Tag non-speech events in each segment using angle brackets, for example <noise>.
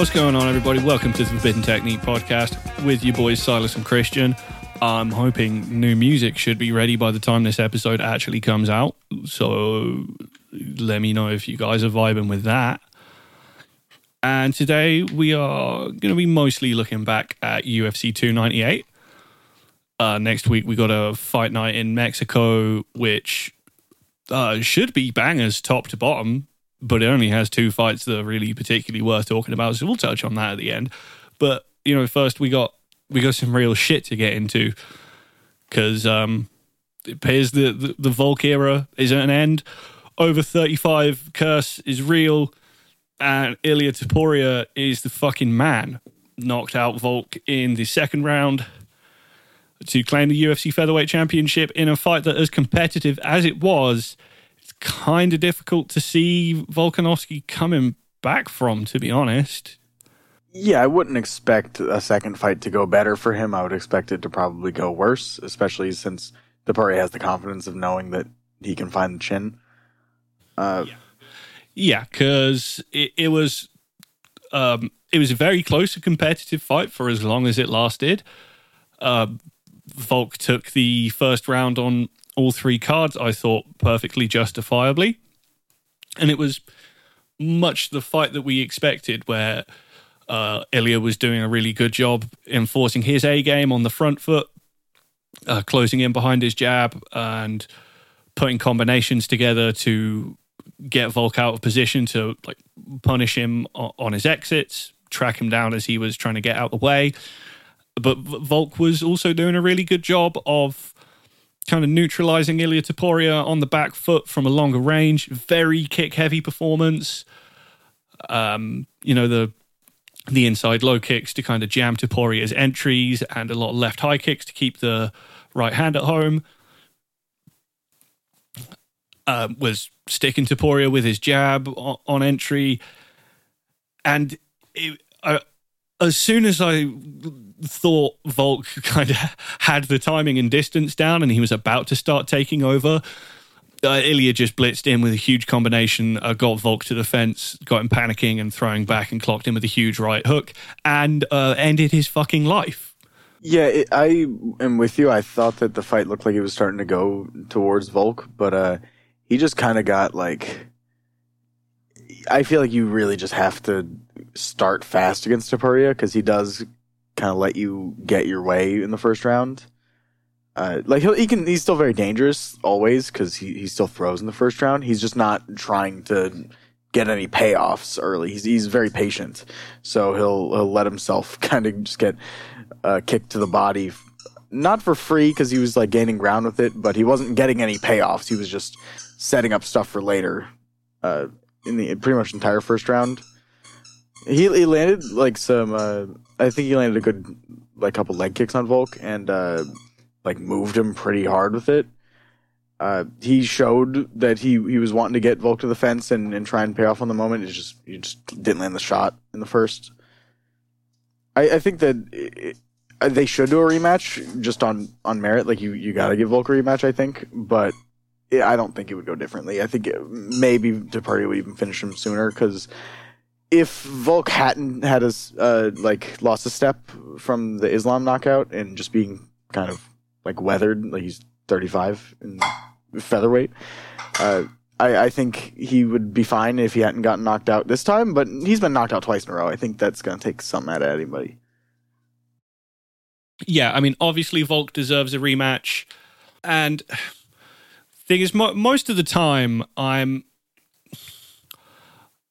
What's going on, everybody? Welcome to the Forbidden Technique podcast with your boys Silas and Christian. I'm hoping new music should be ready by the time this episode actually comes out. So let me know if you guys are vibing with that. And today we are going to be mostly looking back at UFC 298. Uh, next week we got a fight night in Mexico, which uh, should be bangers top to bottom but it only has two fights that are really particularly worth talking about. So we'll touch on that at the end. But you know, first we got we got some real shit to get into because um, it appears the, the the Volk era is at an end. Over thirty five curse is real, and Ilya Topuria is the fucking man. Knocked out Volk in the second round to claim the UFC featherweight championship in a fight that, as competitive as it was, kind of difficult to see Volkanovski coming back from, to be honest. Yeah, I wouldn't expect a second fight to go better for him. I would expect it to probably go worse, especially since Topuria has the confidence of knowing that he can find the chin. Uh, yeah, because yeah, it, it was um, it was a very close and competitive fight for as long as it lasted. Uh, Volk took the first round on all three cards, I thought perfectly justifiably. And it was much the fight that we expected, where uh, Ilia was doing a really good job enforcing his A game on the front foot, uh, closing in behind his jab, and putting combinations together to get Volk out of position to like punish him on his exits, track him down as he was trying to get out the way. But Volk was also doing a really good job of kind of neutralizing Ilia Topuria on the back foot from a longer range. Very kick heavy performance. Um, you know, the the inside low kicks to kind of jam Topuria's entries and a lot of left high kicks to keep the right hand at home. Uh, was sticking Topuria with his jab on, on entry. And it, uh, as soon as I thought Volk <laughs> kind of had the timing and distance down and he was about to start taking over, uh, Ilia just blitzed in with a huge combination, uh, got Volk to the fence, got him panicking and throwing back and clocked him with a huge right hook and uh, ended his fucking life. Yeah, it, I am with you. I thought that the fight looked like it was starting to go towards Volk, but uh, he just kind of got like. I feel like you really just have to start fast against Topuria because he does kind of let you get your way in the first round. Uh, like he can, he's still very dangerous always because he, he still throws in the first round. He's just not trying to get any payoffs early. He's he's very patient, so he'll he'll let himself <laughs> kind of just get uh, kicked to the body, not for free because he was like gaining ground with it, but he wasn't getting any payoffs. He was just setting up stuff for later. Uh, in the pretty much entire first round, he he landed like some. Uh, I think he landed a good like couple leg kicks on Volk and uh, like moved him pretty hard with it. Uh, he showed that he, he was wanting to get Volk to the fence and, and try and pay off on the moment. It just he just didn't land the shot in the first. I, I think that it, they should do a rematch just on, on merit. Like you you got to give Volk a rematch. I think, but it, I don't think it would go differently. I think it, maybe Departy would even finish him sooner because if Volk hadn't had his uh, like lost a step from the Islam knockout and just being kind of like weathered, like he's 35 in featherweight, uh, I, I think he would be fine if he hadn't gotten knocked out this time. But he's been knocked out twice in a row. I think that's going to take something out of anybody. Yeah, I mean, obviously Volk deserves a rematch, and thing is, mo- most of the time I'm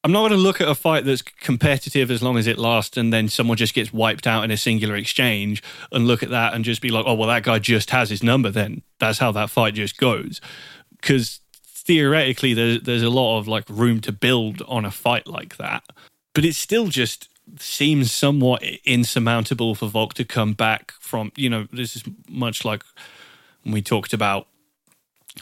I'm not going to look at a fight that's competitive as long as it lasts and then someone just gets wiped out in a singular exchange and look at that and just be like, oh, well, that guy just has his number then. That's how that fight just goes. Because theoretically, there's, there's a lot of like room to build on a fight like that. But it still just seems somewhat insurmountable for Volk to come back from, you know, this is much like when we talked about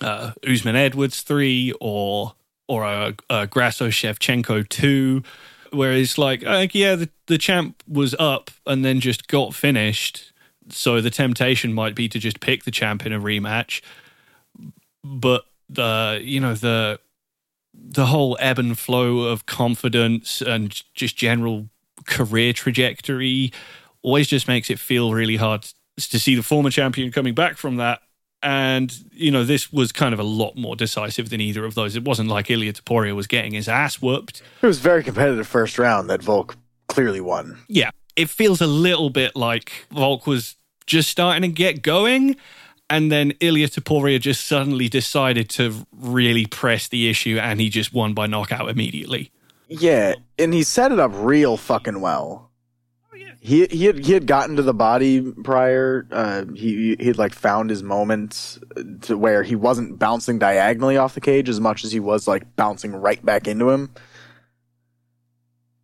uh, Usman Edwards 3 or or a, a Grasso Shevchenko 2, where it's like, uh, yeah, the, the champ was up and then just got finished. So the temptation might be to just pick the champ in a rematch. But the, you know, the, the whole ebb and flow of confidence and just general career trajectory always just makes it feel really hard to see the former champion coming back from that. And, you know, this was kind of a lot more decisive than either of those. It wasn't like Ilya Topuria was getting his ass whooped. It was very competitive first round that Volk clearly won. Yeah. It feels a little bit like Volk was just starting to get going. And then Ilya Topuria just suddenly decided to really press the issue and he just won by knockout immediately. Yeah. And he set it up real fucking well he he had he had gotten to the body prior. Uh, he he like found his moment to where he wasn't bouncing diagonally off the cage as much as he was like bouncing right back into him.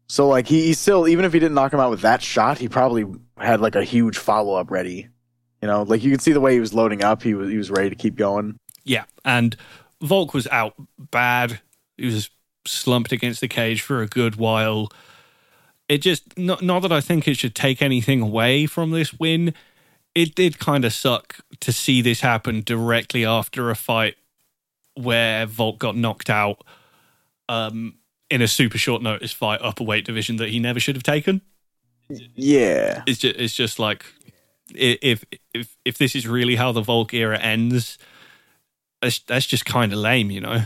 So like he, he still even if he didn't knock him out with that shot, he probably had like a huge follow up ready. You know, like you could see the way he was loading up. He was he was ready to keep going. Yeah, and Volk was out bad. He was slumped against the cage for a good while it just not, not that I think it should take anything away from this win. It did kind of suck to see this happen directly after a fight where Volk got knocked out um, in a super short notice fight upper weight division that he never should have taken. Yeah, it's just it's just like if if if this is really how the Volk era ends, that's, that's just kind of lame, you know.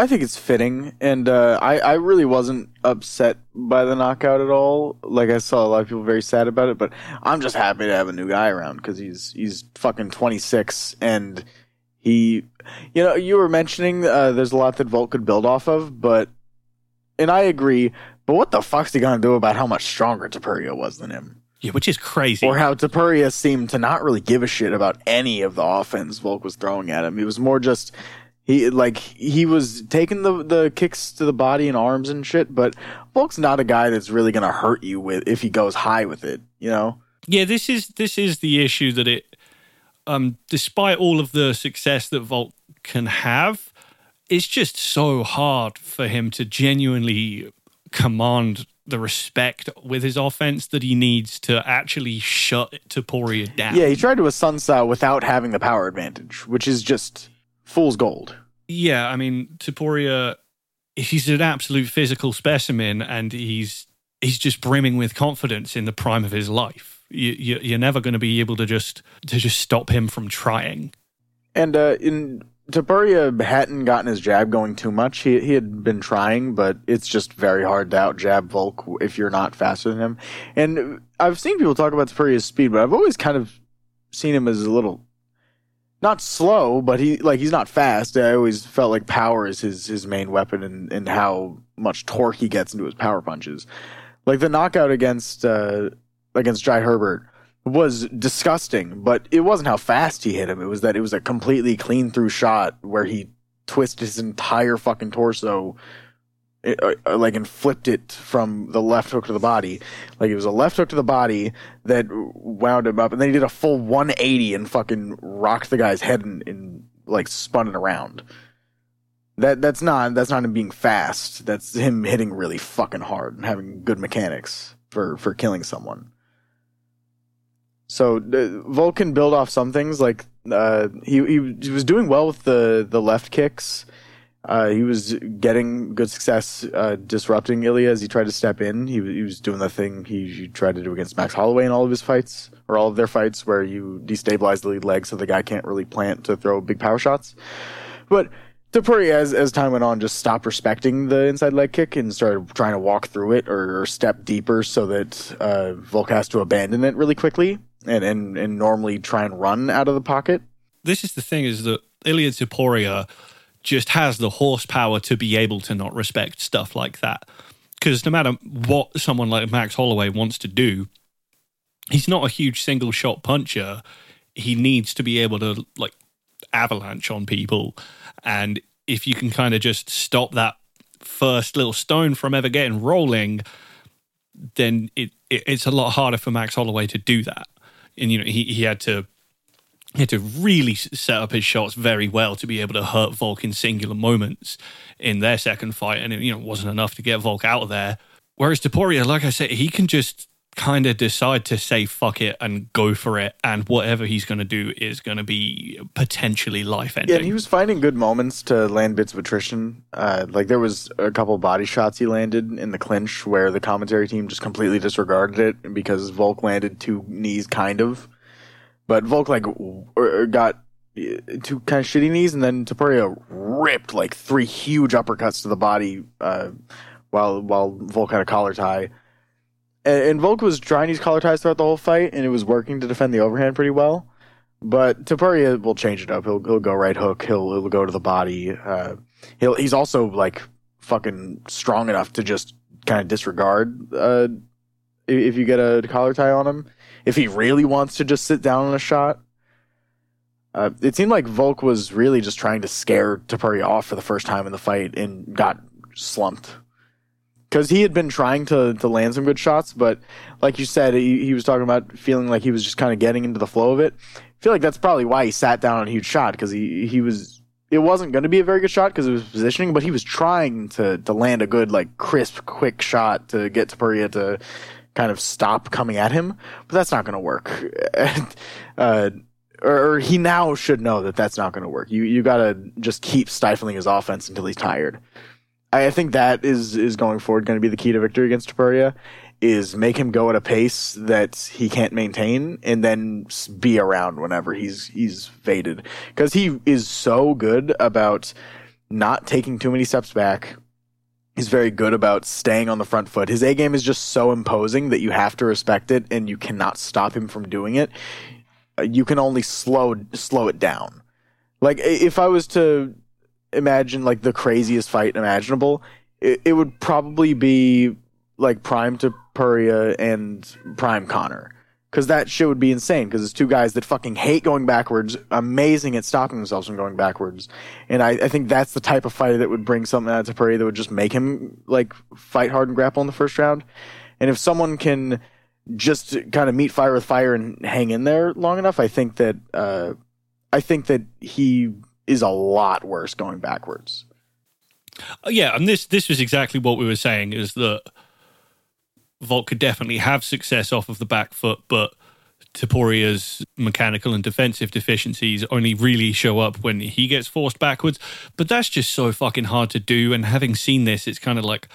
I think it's fitting, and uh, I I really wasn't upset by the knockout at all. Like I saw a lot of people very sad about it, but I'm just happy to have a new guy around because he's he's fucking 26 and he, you know, you were mentioning uh, there's a lot that Volk could build off of, but and I agree. But what the fuck's he gonna do about how much stronger Topuria was than him? Yeah, which is crazy. Or how Topuria seemed to not really give a shit about any of the offense Volk was throwing at him. It was more just he like he was taking the the kicks to the body and arms and shit, but Volk's not a guy that's really gonna hurt you with if he goes high with it, you know? Yeah, this is this is the issue that it um despite all of the success that Volk can have, it's just so hard for him to genuinely command the respect with his offense that he needs to actually shut Topuria down. Yeah, he tried to a Sun style without having the power advantage, which is just fool's gold. Yeah, I mean, Topuria, he's an absolute physical specimen, and he's he's just brimming with confidence in the prime of his life. You, you, you're never going to be able to just to just stop him from trying. And uh, in Topuria hadn't gotten his jab going too much. He he had been trying, but it's just very hard to out jab Volk if you're not faster than him. And I've seen people talk about Topuria's speed, but I've always kind of seen him as a little not slow, but he like he's not fast. I always felt like power is his his main weapon and and how much torque he gets into his power punches. Like the knockout against uh against Jai Herbert was disgusting, but it wasn't how fast he hit him. It was that it was a completely clean through shot where he twisted his entire fucking torso like and flipped it from the left hook to the body. Like it was a left hook to the body that wound him up, and then he did a full 180 and fucking rocked the guy's head and, and like spun it around. That that's not that's not him being fast. That's him hitting really fucking hard and having good mechanics for for killing someone. So uh, Volk can build off some things like uh, he he was doing well with the the left kicks uh, he was getting good success uh, disrupting Ilia as he tried to step in. He, he was doing the thing he, he, tried to do against Max Holloway in all of his fights, or all of their fights, where you destabilize the lead leg so the guy can't really plant to throw big power shots. But Topuria, as, as time went on, just stopped respecting the inside leg kick and started trying to walk through it or, or step deeper so that uh, Volk has to abandon it really quickly and, and, and normally try and run out of the pocket. This is the thing is that Ilia Topuria just has the horsepower to be able to not respect stuff like that. Because no matter what someone like Max Holloway wants to do, he's not a huge single shot puncher. He needs to be able to like avalanche on people. And if you can kind of just stop that first little stone from ever getting rolling, then it, it, it's a lot harder for Max Holloway to do that. And you know, he, he had to he had to really set up his shots very well to be able to hurt Volk in singular moments in their second fight, and it you know wasn't enough to get Volk out of there. Whereas Topuria, like I said, he can just kind of decide to say fuck it and go for it and whatever he's going to do is going to be potentially life ending. Yeah, and he was finding good moments to land bits of attrition. Uh, like there was a couple body shots he landed in the clinch where the commentary team just completely disregarded it because Volk landed two knees kind of. But Volk like got two kind of shitty knees and then Topuria ripped like three huge uppercuts to the body uh, while while Volk had a collar tie and, and Volk was trying these collar ties throughout the whole fight, and it was working to defend the overhand pretty well. But Topuria will change it up. He'll he'll go right hook. He'll he'll go to the body. Uh, he'll he's also like fucking strong enough to just kind of disregard uh, if you get a collar tie on him. If he really wants to just sit down on a shot. Uh, it seemed like Volk was really just trying to scare Topuria off for the first time in the fight and got slumped because he had been trying to to land some good shots, but like you said, he, he was talking about feeling like he was just kind of getting into the flow of it. I feel like that's probably why he sat down on a huge shot because he he was it wasn't going to be a very good shot because it was positioning, but he was trying to to land a good like crisp, quick shot to get Topuria to kind of stop coming at him. But that's not going to work. <laughs> uh, or, or, he now should know that that's not going to work. You you got to just keep stifling his offense until he's tired. I think that is is going forward going to be the key to victory against Topuria is make him go at a pace that he can't maintain and then be around whenever he's he's faded because he is so good about not taking too many steps back he's very good about staying on the front foot. His a game is just so imposing that you have to respect it and you cannot stop him from doing it. Uh, you can only slow slow it down. Like if i was to imagine like the craziest fight imaginable, it, it would probably be like Prime Topuria and Prime Conor. Because that shit would be insane. Because it's two guys that fucking hate going backwards, amazing at stopping themselves from going backwards. And I, I think that's the type of fighter that would bring something out of Topuria that would just make him like fight hard and grapple in the first round. And if someone can just kind of meet fire with fire and hang in there long enough, I think that uh, I think that he is a lot worse going backwards. Uh, yeah, and this this was exactly what we were saying is that Volk could definitely have success off of the back foot, but Topuria's mechanical and defensive deficiencies only really show up when he gets forced backwards. But that's just so fucking hard to do. And having seen this, it's kind of like,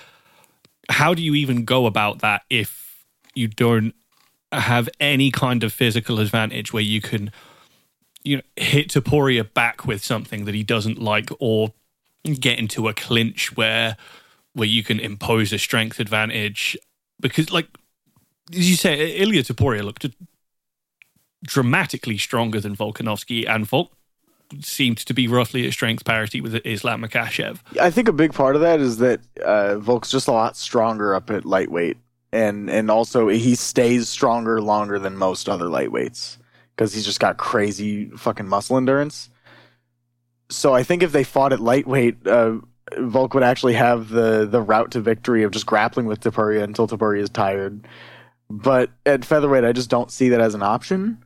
how do you even go about that if you don't have any kind of physical advantage where you can you know, hit Topuria back with something that he doesn't like, or get into a clinch where where you can impose a strength advantage. Because, like as you say, Ilya Topuria looked dramatically stronger than Volkanovski, and Volk seemed to be roughly at strength parity with Islam Makhachev. I think a big part of that is that uh, Volk's just a lot stronger up at lightweight, and and also he stays stronger longer than most other lightweights because he's just got crazy fucking muscle endurance. So I think if they fought at lightweight, uh, Volk would actually have the the route to victory of just grappling with Topuria until Topuria is tired. But at featherweight, I just don't see that as an option.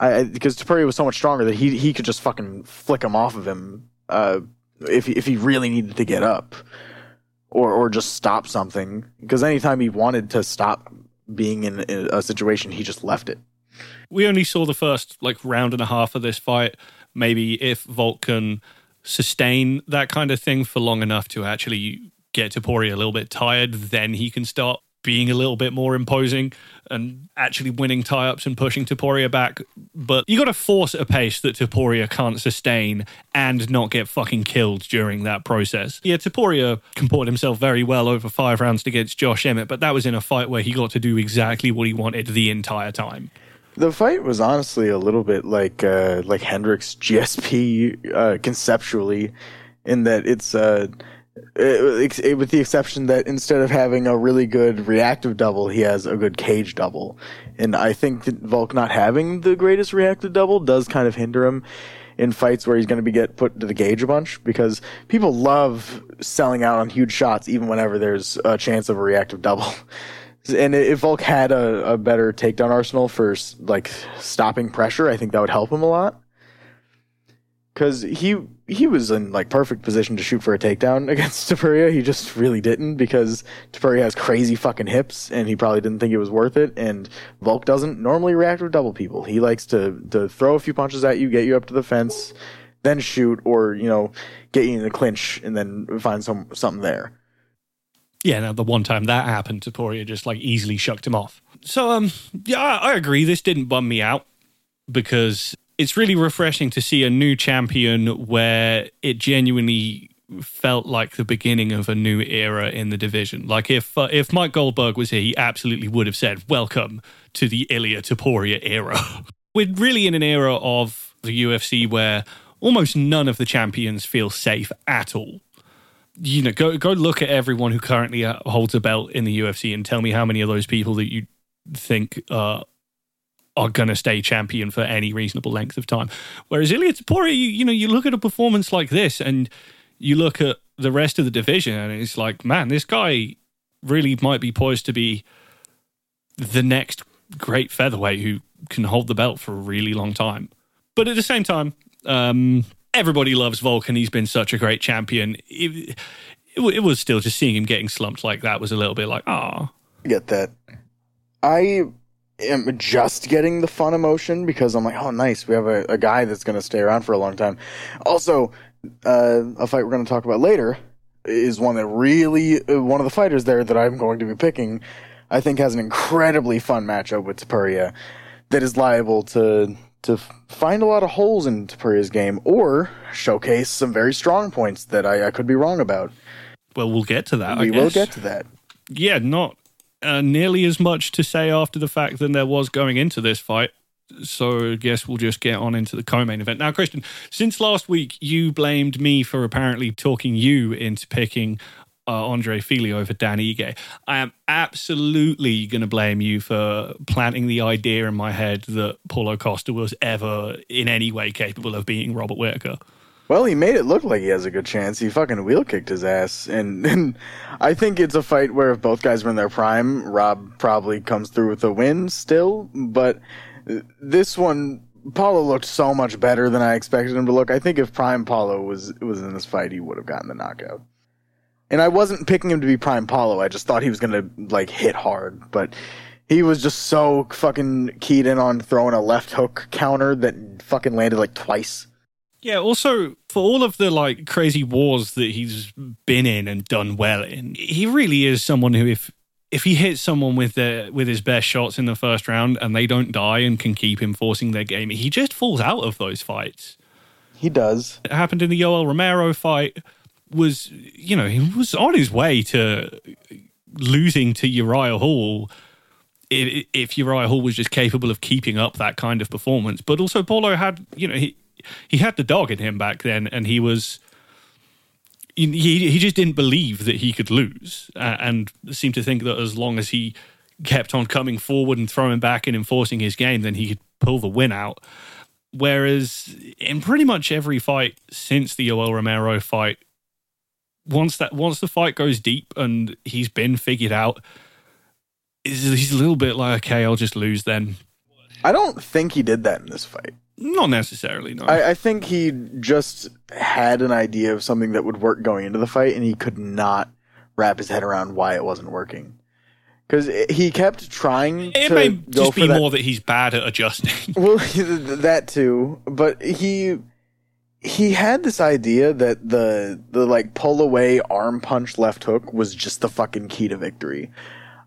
I, because Topuria was so much stronger that he he could just fucking flick him off of him uh, if he, if he really needed to get up, or or just stop something. Because anytime he wanted to stop being in a situation, he just left it we only saw the first like round and a half of this fight. Maybe if Volk can sustain that kind of thing for long enough to actually get Topuria a little bit tired, then he can start being a little bit more imposing and actually winning tie ups and pushing Topuria back. But you got to force a pace that Topuria can't sustain and not get fucking killed during that process. Yeah, Topuria comported himself very well over five rounds against Josh Emmett, but that was in a fight where he got to do exactly what he wanted the entire time. The fight was honestly a little bit like uh, like Hendricks GSP uh, conceptually, in that it's uh, it, it, with the exception that instead of having a really good reactive double, he has a good cage double, and I think that Volk not having the greatest reactive double does kind of hinder him in fights where he's going to be get put to the cage a bunch because people love selling out on huge shots even whenever there's a chance of a reactive double. <laughs> And if Volk had a, a better takedown arsenal for like stopping pressure, I think that would help him a lot. Because he he was in like perfect position to shoot for a takedown <laughs> against Topuria. He just really didn't because Topuria has crazy fucking hips and he probably didn't think it was worth it. And Volk doesn't normally react with double people. He likes to to throw a few punches at you, get you up to the fence, then shoot, or you know, get you in the clinch and then find some something there. Yeah, now the one time that happened, Topuria just like easily shucked him off. So um, yeah, I, agree. This didn't bum me out because it's really refreshing to see a new champion where it genuinely felt like the beginning of a new era in the division. Like if uh, if Mike Goldberg was here, he absolutely would have said, "Welcome to the Ilia Topuria era." <laughs> We're really in an era of the UFC where almost none of the champions feel safe at all. You know, go go look at everyone who currently uh, holds a belt in the UFC and tell me how many of those people that you think uh, are going to stay champion for any reasonable length of time. Whereas Ilia Topuria, you, you know, you look at a performance like this and you look at the rest of the division and it's like, man, this guy really might be poised to be the next great featherweight who can hold the belt for a really long time. But at the same time, um, everybody loves Vulcan. he's been such a great champion. It, it, it was still just seeing him getting slumped like that was a little bit like, ah. Get that. I am just getting the fun emotion because I'm like, oh, nice. We have a, a guy that's going to stay around for a long time. Also, uh, a fight we're going to talk about later is one that really, uh, one of the fighters there that I'm going to be picking, I think has an incredibly fun matchup with Topuria that is liable to to find a lot of holes in Topuria's game or showcase some very strong points that I, I could be wrong about. Well, we'll get to that. We will get to that. Yeah, not uh, nearly as much to say after the fact than there was going into this fight. So I guess we'll just get on into the co-main event. Now, Christian, since last week you blamed me for apparently talking you into picking uh, Andre Fili over Dan Ige. I am absolutely going to blame you for planting the idea in my head that Paulo Costa was ever in any way capable of beating Robert Whittaker. Well, he made it look like he has a good chance. He fucking wheel kicked his ass, and, and I think it's a fight where if both guys were in their prime, Rob probably comes through with a win still. But this one, Paulo looked so much better than I expected him to look. I think if Prime Paulo was was in this fight, he would have gotten the knockout. And I wasn't picking him to be Prime Paulo. I just thought he was gonna like hit hard, but he was just so fucking keyed in on throwing a left hook counter that fucking landed like twice. Yeah, also for all of the like crazy wars that he's been in and done well in, he really is someone who if if he hits someone with their with his best shots in the first round and they don't die and can keep him forcing their game, he just falls out of those fights. He does. It happened in the Yoel Romero fight was you know, he was on his way to losing to Uriah Hall if, if Uriah Hall was just capable of keeping up that kind of performance. But also Paulo had, you know, he he had the dog in him back then, and he was he he just didn't believe that he could lose, uh, and seemed to think that as long as he kept on coming forward and throwing back and enforcing his game, then he could pull the win out. Whereas in pretty much every fight since the Yoel Romero fight, once that once the fight goes deep and he's been figured out, he's a little bit like, okay, I'll just lose then. I don't think he did that in this fight. Not necessarily, no. I, I, think he just had an idea of something that would work going into the fight, and he could not wrap his head around why it wasn't working. Because he kept trying. It may just be that. more that he's bad at adjusting. well, <laughs> that too, but he he had this idea that the the like pull away arm punch left hook was just the fucking key to victory.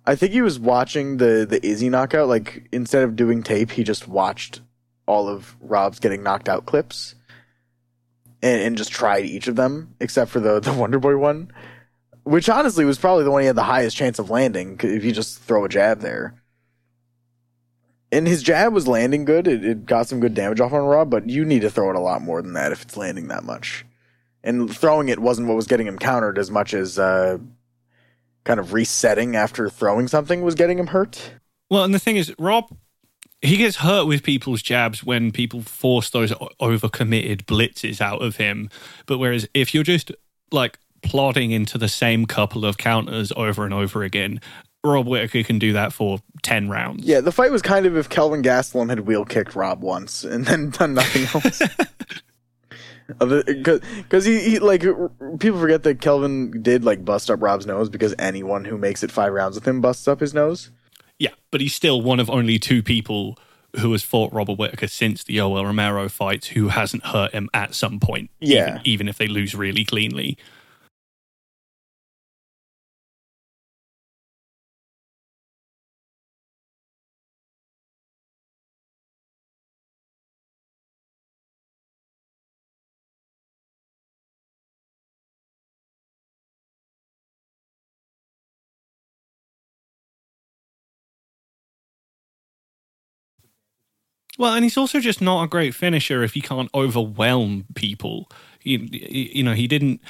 I think he was watching the the Izzy knockout. Like instead of doing tape, he just watched all of Rob's getting knocked out clips and, and just tried each of them except for the the Wonder Boy one, which honestly was probably the one he had the highest chance of landing if you just throw a jab there. And his jab was landing good. It, it got some good damage off on Rob, but you need to throw it a lot more than that if it's landing that much. And throwing it wasn't what was getting him countered as much as uh, kind of resetting after throwing something was getting him hurt. Well, and the thing is, Rob he gets hurt with people's jabs when people force those overcommitted blitzes out of him. But whereas if you're just like plodding into the same couple of counters over and over again, Rob Whittaker can do that for 10 rounds. Yeah, the fight was kind of if Kelvin Gastelum had wheel kicked Rob once and then done nothing <laughs> else. Because he, he, like, people forget that Kelvin did, like, bust up Rob's nose because anyone who makes it five rounds with him busts up his nose. Yeah, but he's still one of only two people who has fought Robert Whittaker since the Yoel Romero fights who hasn't hurt him at some point. Yeah. Even, even if they lose really cleanly. Well, and he's also just not a great finisher if he can't overwhelm people. You, you know, he didn't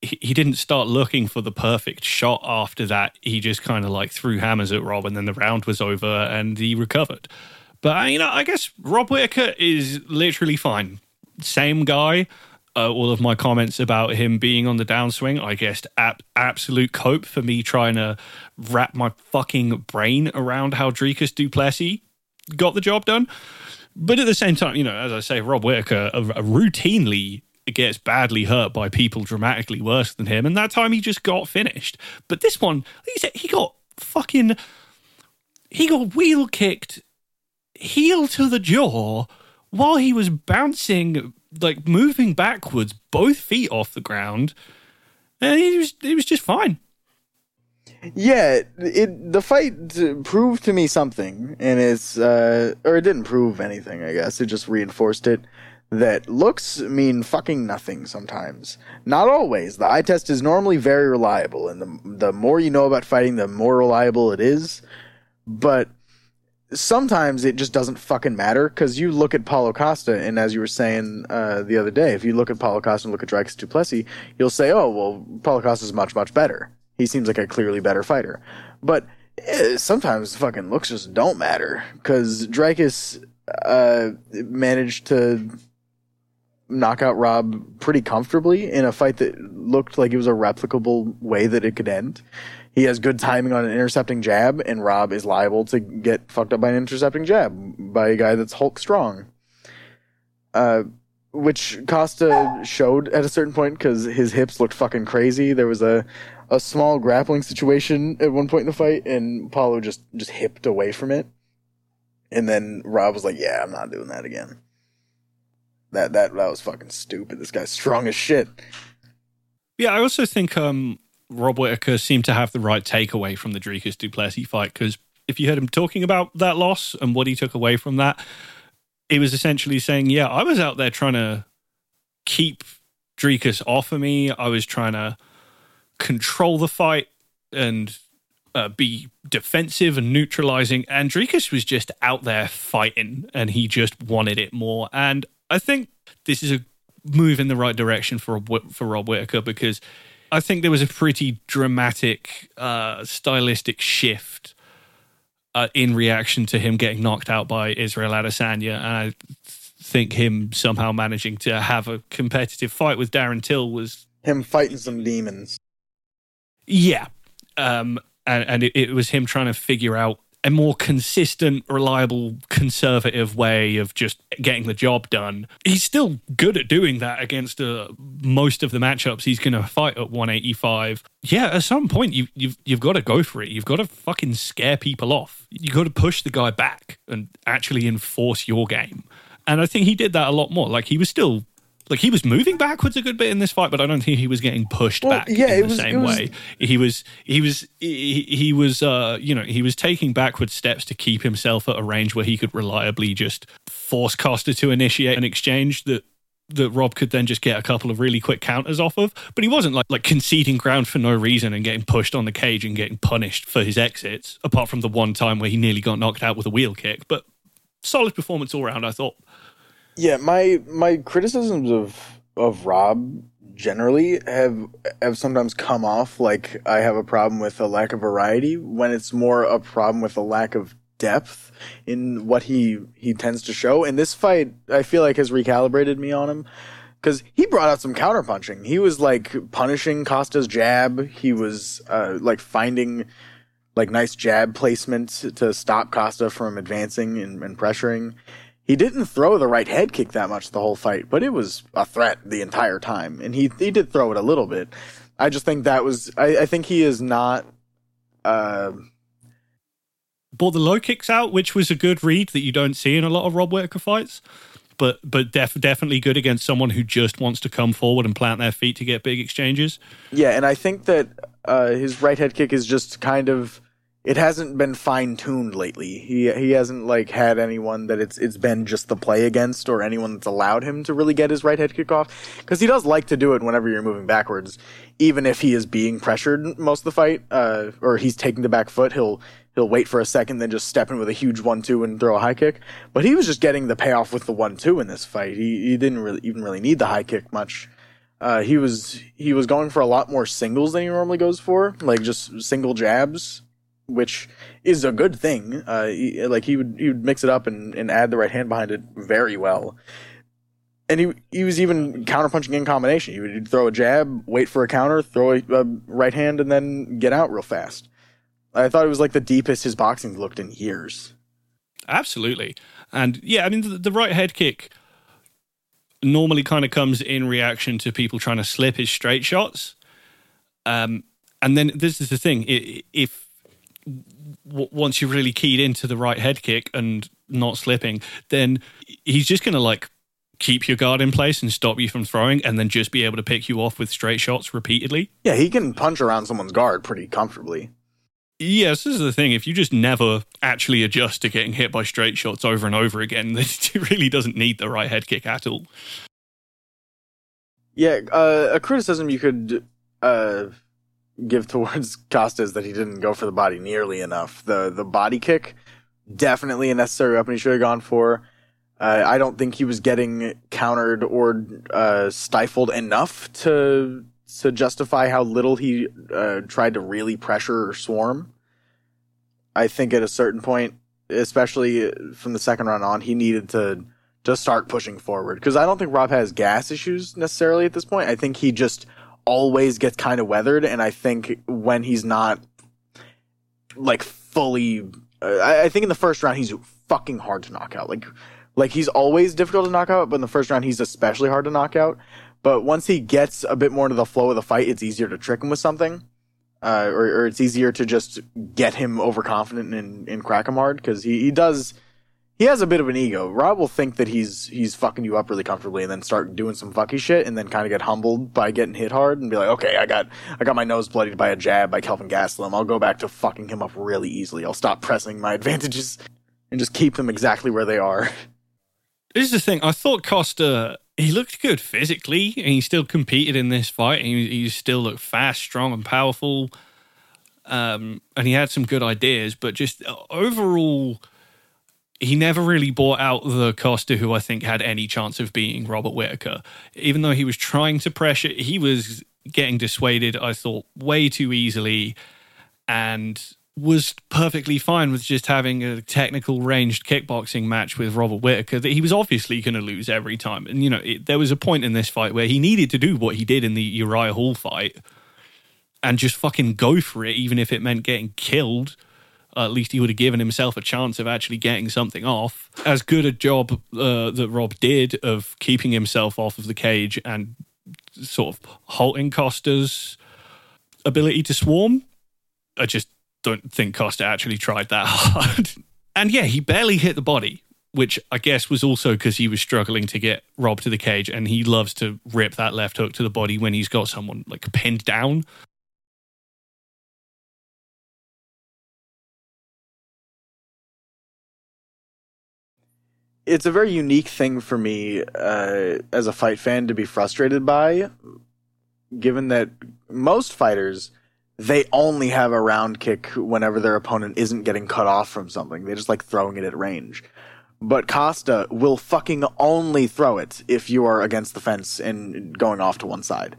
he didn't start looking for the perfect shot after that. He just kind of like threw hammers at Rob, and then the round was over, and he recovered. But uh, you know, I guess Rob Whittaker is literally fine. Same guy. Uh, all of my comments about him being on the downswing, I guess, ab- absolute cope for me trying to wrap my fucking brain around how Dricus Du Plessis got the job done. But at the same time, you know, as I say, Rob Whittaker routinely gets badly hurt by people dramatically worse than him, and that time he just got finished. But this one, he got fucking, he got wheel kicked, heel to the jaw, while he was bouncing, like moving backwards, both feet off the ground, and he was, he was just fine. Yeah, it the fight proved to me something, and it's uh, or it didn't prove anything. I guess it just reinforced it that looks mean fucking nothing sometimes. Not always. The eye test is normally very reliable, and the the more you know about fighting, the more reliable it is. But sometimes it just doesn't fucking matter because you look at Paulo Costa, and as you were saying uh, the other day, if you look at Paulo Costa and look at Dricus Du Plessis, you'll say, "Oh, well, Paulo Costa is much much better." He seems like a clearly better fighter. But eh, sometimes fucking looks just don't matter because Dricus uh, managed to knock out Rob pretty comfortably in a fight that looked like it was a replicable way that it could end. He has good timing on an intercepting jab, and Rob is liable to get fucked up by an intercepting jab by a guy that's Hulk strong. Uh, which Costa showed at a certain point because his hips looked fucking crazy. There was a a small grappling situation at one point in the fight, and Paulo just just hipped away from it. And then Rob was like, "Yeah, I'm not doing that again." That that that was fucking stupid. This guy's strong as shit. Yeah, I also think um, Rob Whittaker seemed to have the right takeaway from the Dricus Du Plessis fight because if you heard him talking about that loss and what he took away from that, he was essentially saying, "Yeah, I was out there trying to keep Dricus off of me. I was trying to." Control the fight and uh, be defensive and neutralizing. And Dricus was just out there fighting and he just wanted it more. And I think this is a move in the right direction for for Rob Whittaker because I think there was a pretty dramatic uh, stylistic shift uh, in reaction to him getting knocked out by Israel Adesanya, and I think him somehow managing to have a competitive fight with Darren Till was him fighting some demons. Yeah. Um, and, and it, it was him trying to figure out a more consistent, reliable, conservative way of just getting the job done. He's still good at doing that against uh, most of the matchups he's going to fight at 185. Yeah, at some point you, you've you've got to go for it. You've got to fucking scare people off. You've got to push the guy back and actually enforce your game. And I think he did that a lot more. Like he was still like he was moving backwards a good bit in this fight, but I don't think he was getting pushed well, back yeah, in the was, same was, way. He was he was he, he was uh you know he was taking backward steps to keep himself at a range where he could reliably just force Costa to initiate an exchange that that Rob could then just get a couple of really quick counters off of. But he wasn't like like conceding ground for no reason and getting pushed on the cage and getting punished for his exits, apart from the one time where he nearly got knocked out with a wheel kick. But solid performance all around, I thought. Yeah, my my criticisms of of Rob generally have have sometimes come off like I have a problem with a lack of variety when it's more a problem with a lack of depth in what he he tends to show. And this fight, I feel like has recalibrated me on him because he brought out some counterpunching. He was like punishing Costa's jab. He was uh, like finding like nice jab placement to stop Costa from advancing and, and pressuring he didn't throw the right head kick that much the whole fight, but it was a threat the entire time, and he he did throw it a little bit. I just think that was I, I think he is not. Uh, Brought the low kicks out, which was a good read that you don't see in a lot of Rob Whittaker fights, but but def- definitely good against someone who just wants to come forward and plant their feet to get big exchanges. yeah, and I think that uh, his right head kick is just kind of it hasn't been fine tuned lately. He he hasn't like had anyone that it's it's been just the play against or anyone that's allowed him to really get his right head kick off because he does like to do it whenever you're moving backwards, even if he is being pressured most of the fight uh, or he's taking the back foot. He'll he'll wait for a second, then just step in with a huge one two and throw a high kick. But he was just getting the payoff with the one two in this fight. He he didn't really even really need the high kick much. Uh, he was he was going for a lot more singles than he normally goes for, like just single jabs, which is a good thing. Uh, he, like he would he would mix it up and, and add the right hand behind it very well. And he he was even counterpunching in combination. He would throw a jab, wait for a counter, throw a, right hand, and then get out real fast. I thought it was like the deepest his boxing looked in years. Absolutely. And yeah, I mean, the, the right head kick normally kind of comes in reaction to people trying to slip his straight shots. Um, and then this is the thing: if w- once you've really keyed into the right head kick and not slipping, then he's just going to like keep your guard in place and stop you from throwing, and then just be able to pick you off with straight shots repeatedly. Yeah, he can punch around someone's guard pretty comfortably. Yes, this is the thing. If you just never actually adjust to getting hit by straight shots over and over again, <laughs> then it really doesn't need the right head kick at all. Yeah, uh, a criticism you could uh, give towards <laughs> Costas that he didn't go for the body nearly enough. The the body kick, definitely a necessary weapon he should have gone for. Uh, I don't think he was getting countered or uh, stifled enough to to justify how little he uh, tried to really pressure or swarm. I think at a certain point, especially from the second round on, he needed to to start pushing forward because I don't think Rob has gas issues necessarily at this point. I think he just always gets kind of weathered, and I think when he's not like fully, uh, I, I think in the first round he's fucking hard to knock out. Like, like he's always difficult to knock out, but in the first round he's especially hard to knock out. But once he gets a bit more into the flow of the fight, it's easier to trick him with something. Uh, or, or it's easier to just get him overconfident and, and crack him hard because he, he does he has a bit of an ego. Rob will think that he's he's fucking you up really comfortably and then start doing some fucky shit and then kind of get humbled by getting hit hard and be like, okay, I got I got my nose bloodied by a jab by Kelvin Gastelum. I'll go back to fucking him up really easily. I'll stop pressing my <laughs> advantages and just keep them exactly where they are. This is the thing. I thought Costa he looked good physically, and he still competed in this fight. He, he still looked fast, strong, and powerful. Um, and he had some good ideas, but just uh, overall, he never really bought out the Costa who I think had any chance of being Robert Whittaker. Even though he was trying to pressure, he was getting dissuaded. I thought way too easily, and was perfectly fine with just having a technical ranged kickboxing match with Robert Whittaker that he was obviously going to lose every time. And, you know, it, there was a point in this fight where he needed to do what he did in the Uriah Hall fight and just fucking go for it, even if it meant getting killed. At least he would have given himself a chance of actually getting something off. As good a job uh, that Rob did of keeping himself off of the cage and sort of halting Costa's ability to swarm, I just don't think Costa actually tried that <laughs> hard. and yeah, he barely hit the body, which I guess was also because he was struggling to get Rob to the cage, and he loves to rip that left hook to the body when he's got someone like pinned down. It's a very unique thing for me uh, as a fight fan to be frustrated by, given that most fighters they only have a round kick whenever their opponent isn't getting cut off from something. They just like throwing it at range. But Costa will fucking only throw it if you are against the fence and going off to one side.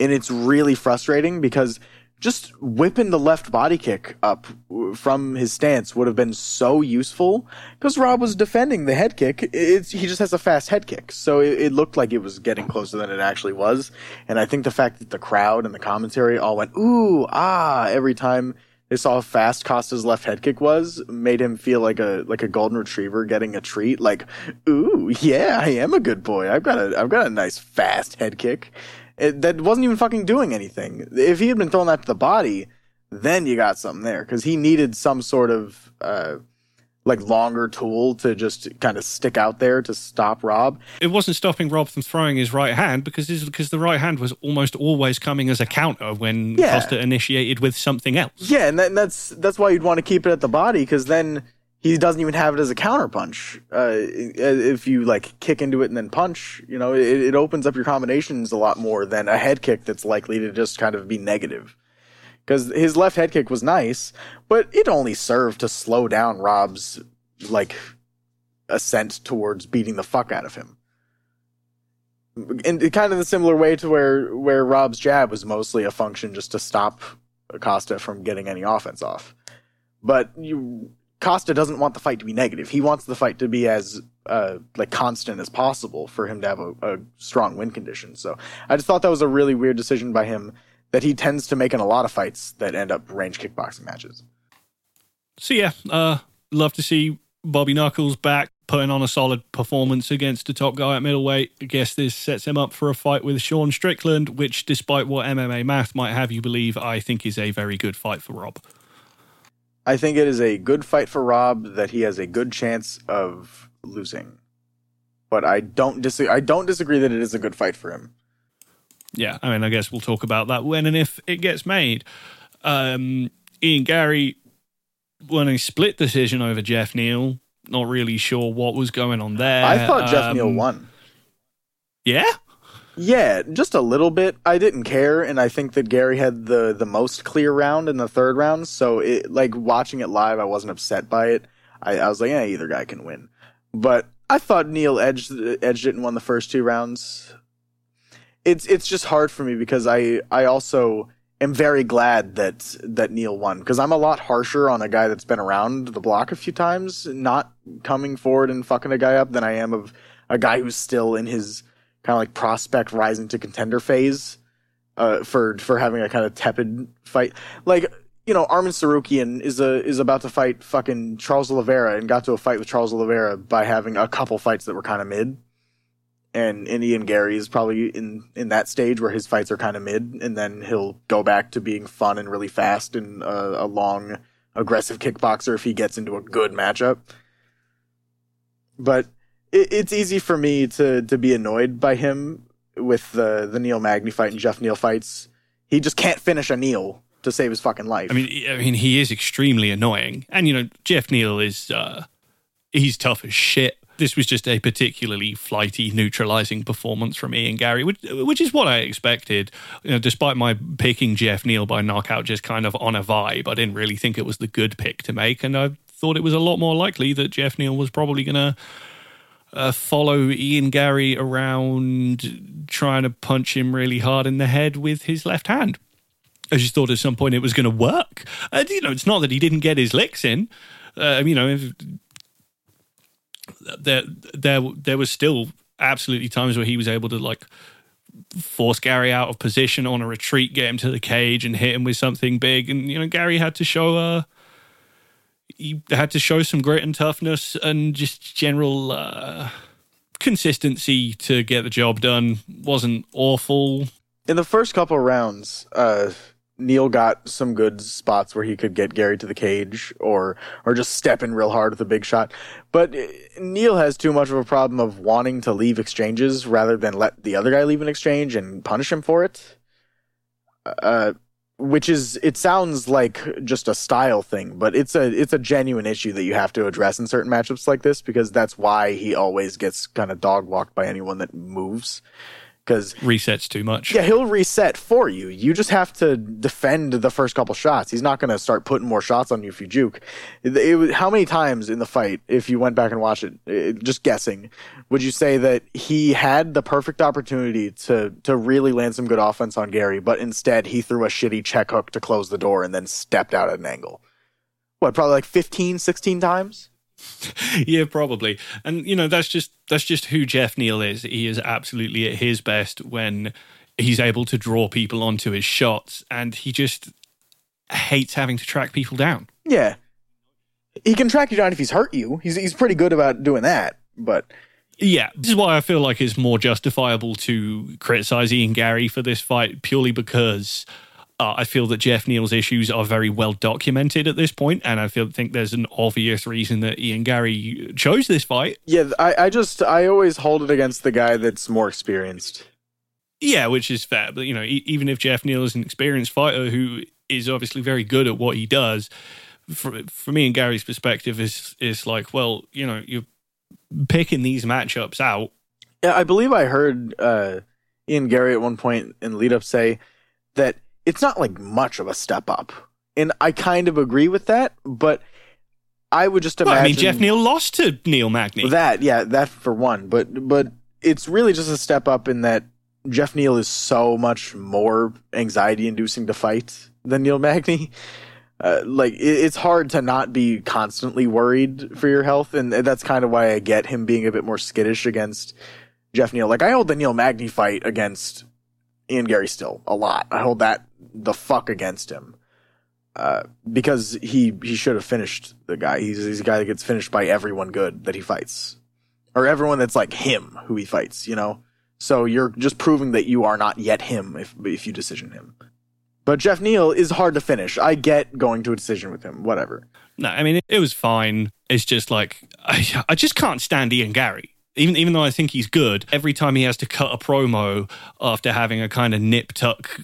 And it's really frustrating because just whipping the left body kick up from his stance would have been so useful because Rob was defending the head kick. It's, he just has a fast head kick. So it, it, looked like it was getting closer than it actually was. And I think the fact that the crowd and the commentary all went, ooh, ah, every time they saw how fast Costa's left head kick was, made him feel like a like a golden retriever getting a treat. Like, ooh, yeah, I am a good boy. I've got a I've got a nice fast head kick. It, that wasn't even fucking doing anything. If he had been throwing that to the body, then you got something there because he needed some sort of uh, like longer tool to just kind of stick out there to stop Rob. It wasn't stopping Rob from throwing his right hand because because the right hand was almost always coming as a counter when Yeah. Costa initiated with something else. Yeah, and, that, and that's that's why you'd want to keep it at the body because then he doesn't even have it as a counter punch. Uh, if you like kick into it and then punch, you know, it, it opens up your combinations a lot more than a head kick that's likely to just kind of be negative. Because his left head kick was nice, but it only served to slow down Rob's like ascent towards beating the fuck out of him. In kind of the similar way to where where Rob's jab was mostly a function just to stop Acosta from getting any offense off. But you Costa doesn't want the fight to be negative. He wants the fight to be as uh, like constant as possible for him to have a, a strong win condition. So I just thought that was a really weird decision by him that he tends to make in a lot of fights that end up range kickboxing matches. So yeah, uh, love to see Bobby Knuckles back putting on a solid performance against the top guy at middleweight. I guess this sets him up for a fight with Sean Strickland, which, despite what MMA math might have you believe, I think is a very good fight for Rob. I think it is a good fight for Rob that he has a good chance of losing. But I don't dis- I don't disagree that it is a good fight for him. Yeah, I mean, I guess we'll talk about that when and if it gets made. Um, Ian Garry won a split decision over Geoff Neal. Not really sure what was going on there. I thought Geoff Um, Neal won. Yeah, Yeah, just a little bit. I didn't care, and I think that Garry had the the most clear round in the third round. So, it like watching it live, I wasn't upset by it. I, I was like, yeah, either guy can win. But I thought Neal edged edged it and won the first two rounds. It's it's just hard for me because I I also am very glad that that Neal won because I'm a lot harsher on a guy that's been around the block a few times, not coming forward and fucking a guy up, than I am of a guy who's still in his kind of like prospect rising to contender phase uh, for for having a kind of tepid fight. Like you know, Arman Tsarukyan is a is about to fight fucking Charles Oliveira and got to a fight with Charles Oliveira by having a couple fights that were kind of mid. And, and Ian Garry is probably in, in that stage where his fights are kind of mid, and then he'll go back to being fun and really fast and uh, a long, aggressive kickboxer if he gets into a good matchup. But it, it's easy for me to to be annoyed by him with the the Neil Magny fight and Geoff Neal fights. He just can't finish a Neil to save his fucking life. I mean, I mean, he is extremely annoying, and you know, Geoff Neal is uh, he's tough as shit. This was just a particularly flighty, neutralizing performance from Ian Garry, which, which is what I expected. You know, despite my picking Geoff Neal by knockout, just kind of on a vibe, I didn't really think it was the good pick to make, and I thought it was a lot more likely that Geoff Neal was probably going to uh, follow Ian Garry around, trying to punch him really hard in the head with his left hand. I just thought at some point it was going to work. And, you know, it's not that he didn't get his licks in. Uh, you know, if, there, there, there was still absolutely times where he was able to like force Garry out of position on a retreat, get him to the cage, and hit him with something big. And you know, Garry had to show uh, he had to show some grit and toughness and just general uh, consistency to get the job done. wasn't awful. in the first couple rounds, uh, Neal got some good spots where he could get Garry to the cage or or just step in real hard with a big shot. But uh, Neal has too much of a problem of wanting to leave exchanges rather than let the other guy leave an exchange and punish him for it. Uh, which is it sounds like just a style thing, but it's a it's a genuine issue that you have to address in certain matchups like this because that's why he always gets kind of dog walked by anyone that moves. Because Resets too much. yeah, he'll reset for you. You just have to defend the first couple shots. He's not going to start putting more shots on you if you juke. It, it how many times in the fight, if you went back and watched it, it, just guessing, would you say that he had the perfect opportunity to to really land some good offense on Garry, but instead he threw a shitty check hook to close the door and then stepped out at an angle? What, probably like 15, 16 times? <laughs> yeah, probably. And you know, that's just that's just who Geoff Neal is. He is absolutely at his best when he's able to draw people onto his shots, and he just hates having to track people down. Yeah, he can track you down if he's hurt you. He's he's pretty good about doing that. But Yeah, this is why I feel like it's more justifiable to criticize Ian Garry for this fight purely because uh, I feel that Geoff Neal's issues are very well documented at this point, and I feel think there's an obvious reason that Ian Garry chose this fight. yeah, I, I just I always hold it against the guy that's more experienced. Yeah, which is fair, but you know, e- even if Geoff Neal is an experienced fighter who is obviously very good at what he does, for for me and Garry's perspective is is like, well, you know, you're picking these matchups out Yeah, I believe I heard uh, Ian Garry at one point in lead up say that it's not like much of a step up, and I kind of agree with that. But I would just Well, imagine I mean, Geoff Neal lost to Neil Magny. that. Yeah, that for one. But but it's really just a step up in that Geoff Neal is so much more anxiety inducing to fight than Neil Magny. <laughs> Uh, like it, it's hard to not be constantly worried for your health, and that's kind of why I get him being a bit more skittish against Geoff Neal. Like I hold the Neil Magny fight against Ian Garry still a lot. I hold that the fuck against him. Uh, because he he should have finished the guy. He's he's a guy that gets finished by everyone good that he fights, or everyone that's like him who he fights. You know, so you're just proving that you are not yet him if if you decision him. But Geoff Neal is hard to finish. I get going to a decision with him. Whatever. No, I mean it, it was fine. It's just like I, I just can't stand Ian Garry. Even even though I think he's good, every time he has to cut a promo after having a kind of nip tuck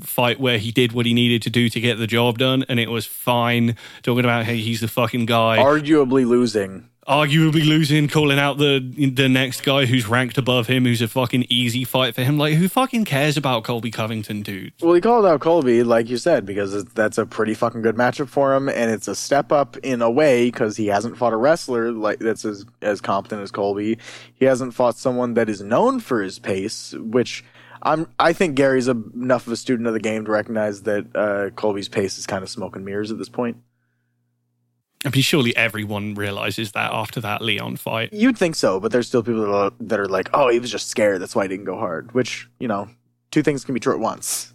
fight where he did what he needed to do to get the job done, and it was fine. Talking about hey, he's the fucking guy, Arguably losing. arguably losing, calling out the the next guy who's ranked above him, who's a fucking easy fight for him. Like who fucking cares about Colby Covington, dude? Well, he called out Colby, like you said, because that's a pretty fucking good matchup for him, and it's a step up in a way because he hasn't fought a wrestler like that's as as competent as Colby. He hasn't fought someone that is known for his pace, which I'm. I think Garry's a, enough of a student of the game to recognize that uh, Colby's pace is kind of smoke and mirrors at this point. I mean, surely everyone realizes that after that Leon fight. You'd think so, but there's still people that are, that are like, "Oh, he was just scared. That's why he didn't go hard." Which you know, two things can be true at once.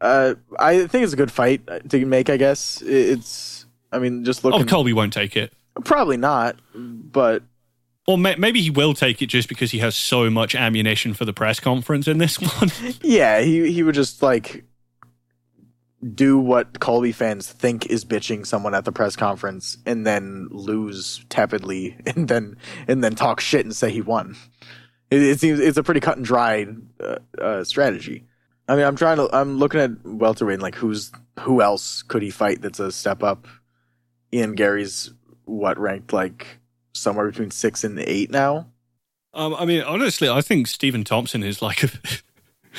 Uh, I think it's a good fight to make. I guess it's. I mean, just looking Oh. Colby won't take it. Probably not, but Or may- maybe he will take it just because he has so much ammunition for the press conference in this one. <laughs> yeah, he he would just like do what Colby fans think is bitching someone at the press conference, and then lose tepidly, <laughs> and then and then talk shit and say he won. It, it seems it's a pretty cut and dried uh, uh, strategy. I mean, I'm trying to. I'm looking at welterweight, and like who's who else could he fight that's a step up? Ian Garry's what ranked like somewhere between six and eight now. um, I mean, honestly, I think Stephen Thompson is like a. <laughs>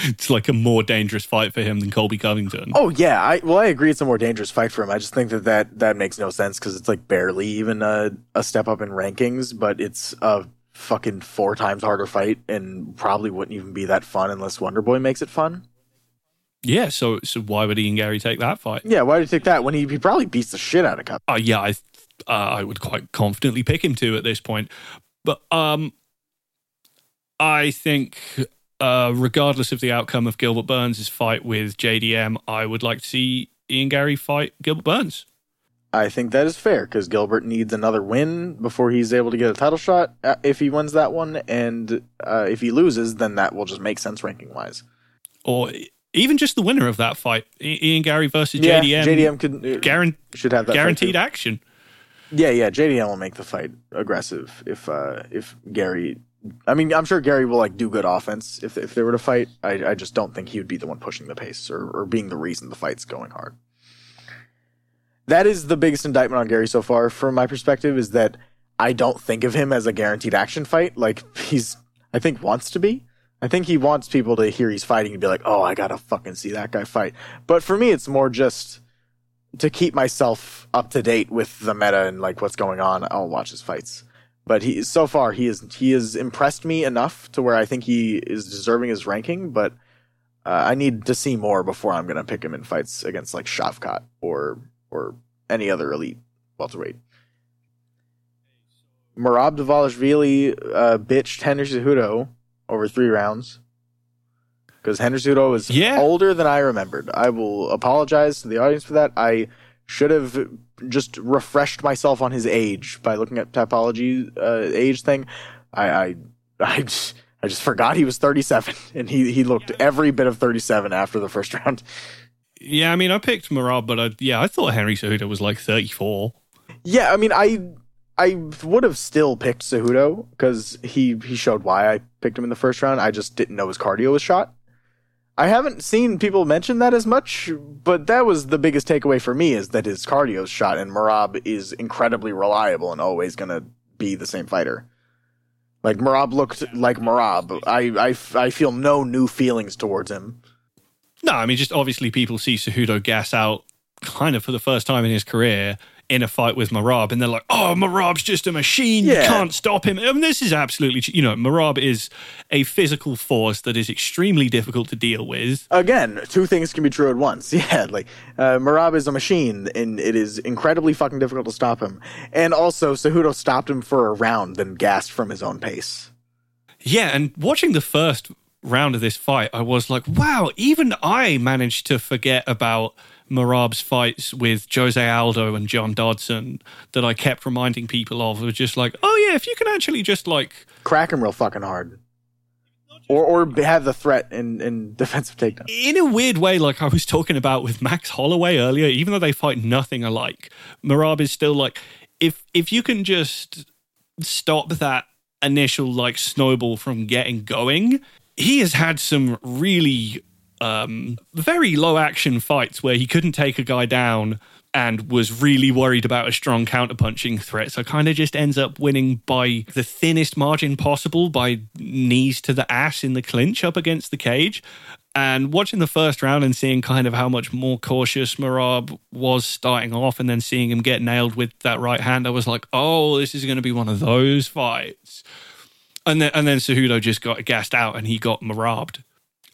It's like a more dangerous fight for him than Colby Covington. Oh yeah, I well I agree it's a more dangerous fight for him. I just think that that, that makes no sense because it's like barely even a, a step up in rankings, but it's a fucking four times harder fight and probably wouldn't even be that fun unless Wonder Boy makes it fun. Yeah, so so why would Ian Garry take that fight? Yeah, why did you take that when he, he probably beats the shit out of Cup? Uh, yeah, I uh, I would quite confidently pick him to at this point, but um, I think uh, regardless of the outcome of Gilbert Burns' fight with JDM, I would like to see Ian Garry fight Gilbert Burns. I think that is fair because Gilbert needs another win before he's able to get a title shot. uh, If he wins that one, and uh, if he loses, then that will just make sense ranking wise. or even just the winner of that fight, Ian Garry versus JDM. JDM could uh, Guaran- should have that guaranteed action. Yeah, yeah, JDM will make the fight aggressive if uh if Garry I mean, I'm sure Garry will like do good offense if if they were to fight. I I just don't think he would be the one pushing the pace or, or being the reason the fight's going hard. That is the biggest indictment on Garry so far from my perspective is that I don't think of him as a guaranteed action fight like he's I think wants to be. I think he wants people to hear he's fighting and be like, "Oh, I got to fucking see that guy fight." But for me it's more just to keep myself up to date with the meta and like what's going on, I'll watch his fights. But he so far he is he has impressed me enough to where I think he is deserving his ranking. But uh, I need to see more before I'm gonna pick him in fights against like Shavkat or or any other elite welterweight. Merab Dvalishvili uh, bitched Henry Cejudo over three rounds. Because Henry Cejudo is Yeah. older than I remembered. I will apologize to the audience for that. I should have just refreshed myself on his age by looking at Tapology uh, age thing. I I I just, I just forgot he was 37, <laughs> and he he looked every bit of 37 after the first <laughs> round. Yeah, I mean, I picked Merab, but I, yeah, I thought Henry Cejudo was like 34. Yeah, I mean, I I would have still picked Cejudo because he he showed why I picked him in the first round. I just didn't know his cardio was shot. I haven't seen people mention that as much, but that was the biggest takeaway for me is that his cardio is shot, and Merab is incredibly reliable and always gonna be the same fighter. Like Merab looked like Merab. I, I, I feel no new feelings towards him. No, I mean, just obviously people see Cejudo gas out kind of for the first time in his career in a fight with Merab, and they're like, "Oh, Merab's just a machine. You can't stop him." I mean, this is absolutely, you know, Merab is a physical force that is extremely difficult to deal with. Again, two things can be true at once. <laughs> Yeah, like uh, Merab is a machine, and it is incredibly fucking difficult to stop him. And also, Cejudo stopped him for a round, then gassed from his own pace. Yeah, and watching the first round of this fight, I was like, wow, even I managed to forget about Merab's fights with Jose Aldo and John Dodson that I kept reminding people of. It was just like, oh yeah, if you can actually just like Crack him real fucking hard, or or have the threat in in defensive takedown. in a weird way, like I was talking about with Max Holloway earlier, even though they fight nothing alike, Merab is still like, if if you can just stop that initial like snowball from getting going, he has had some really um very low action fights where he couldn't take a guy down and was really worried about a strong counterpunching threat. So kind of just ends up winning by the thinnest margin possible by knees to the ass in the clinch up against the cage. And watching the first round and seeing kind of how much more cautious Merab was starting off and then seeing him get nailed with that right hand, I was like, oh, this is going to be one of those fights. And then, and then Cejudo just got gassed out and he got Merabed.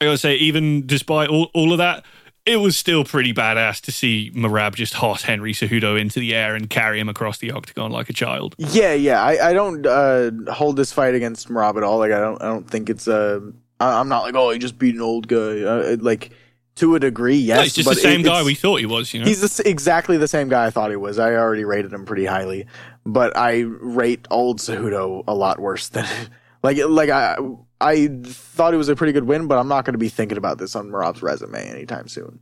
I gotta say, even despite all, all of that, it was still pretty badass to see Merab just hoss Henry Cejudo into the air and carry him across the octagon like a child. Yeah, yeah. I, I don't uh, hold this fight against Merab at all. Like I don't I don't think it's uh, I- I'm not like oh he just beat an old guy. Uh, like to a degree, yes. No, he's just the same it- guy we thought he was, you know? He's the, exactly the same guy I thought he was. I already rated him pretty highly, but I rate old Cejudo a lot worse than like like I I thought it was a pretty good win, but I'm not going to be thinking about this on Merab's resume anytime soon.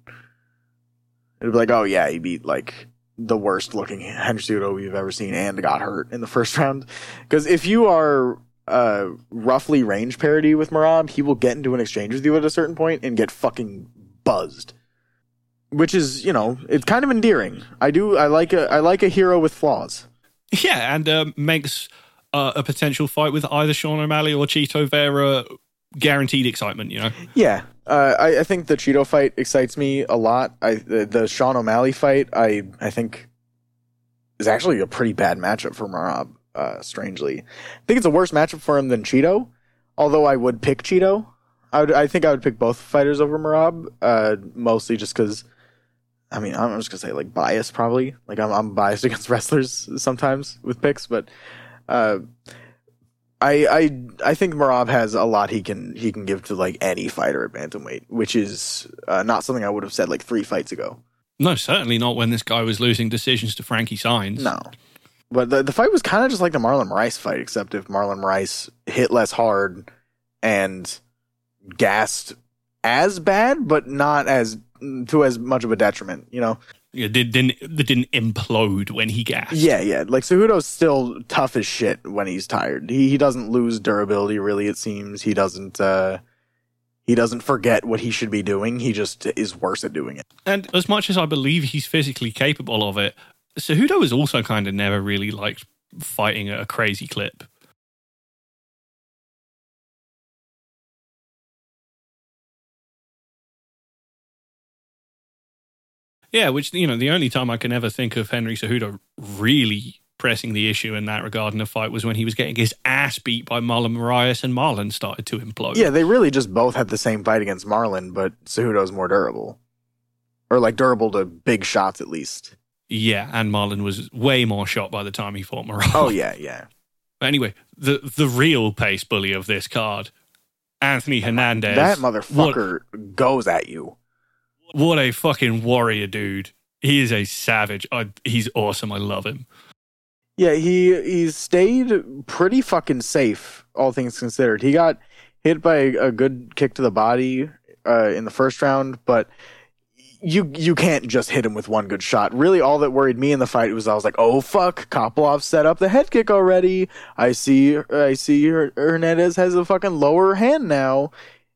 It'd be like, oh yeah, he beat like the worst looking Henry Cejudo we've ever seen and got hurt in the first <laughs> round. Because if you are uh, roughly range parity with Merab, he will get into an exchange with you at a certain point and get fucking buzzed which is you know it's kind of endearing. I do I like a I like a hero with flaws. yeah, and um, makes uh, a potential fight with either Sean O'Malley or Chito Vera guaranteed excitement, you know? Yeah, uh, I, I think the Chito fight excites me a lot. I the, the Sean O'Malley fight I I think is actually a pretty bad matchup for Merab. Uh, strangely, I think it's a worse matchup for him than Chito. Although I would pick Chito. I would I think I would pick both fighters over Merab. Uh, mostly just because. I mean, I'm just gonna say like bias probably. Like I'm I'm biased <laughs> against wrestlers sometimes with picks, but uh, I I I think Merab has a lot he can he can give to like any fighter at bantamweight, which is uh, not something I would have said like three fights ago. No, certainly not when this guy was losing decisions to Frankie Saenz. No, but the the fight was kind of just like the Marlon Moraes fight, except if Marlon Moraes hit less hard and gassed as bad, but not as to as much of a detriment. You know. It did, didn't, that didn't implode when he gassed. Yeah, yeah. Like Cejudo's still tough as shit when he's tired. He he doesn't lose durability really. It seems he doesn't. uh He doesn't forget what he should be doing. He just is worse at doing it. And as much as I believe he's physically capable of it, Cejudo has also kind of never really liked fighting at a crazy clip. Yeah, which you know, the only time I can ever think of Henry Cejudo really pressing the issue in that regard in a fight was when he was getting his ass beat by Marlon Moraes and Marlon started to implode. Yeah, they really just both had the same fight against Marlon, but Cejudo's more durable, or like durable to big shots at least. Yeah, and Marlon was way more shot by the time he fought Moraes. Oh yeah, yeah. But anyway, the the real pace bully of this card, Anthony Hernandez. That motherfucker goes at you. What, a fucking warrior, dude. He is a savage. I, he's awesome. I love him. Yeah, he he's stayed pretty fucking safe, all things considered. He got hit by a, good kick to the body uh, in the first round, but you you can't just hit him with one good shot. Really, all that worried me in the fight was I was like, oh fuck, Kopylov set up the head kick already. I see, I see Hernandez has a fucking lower hand now.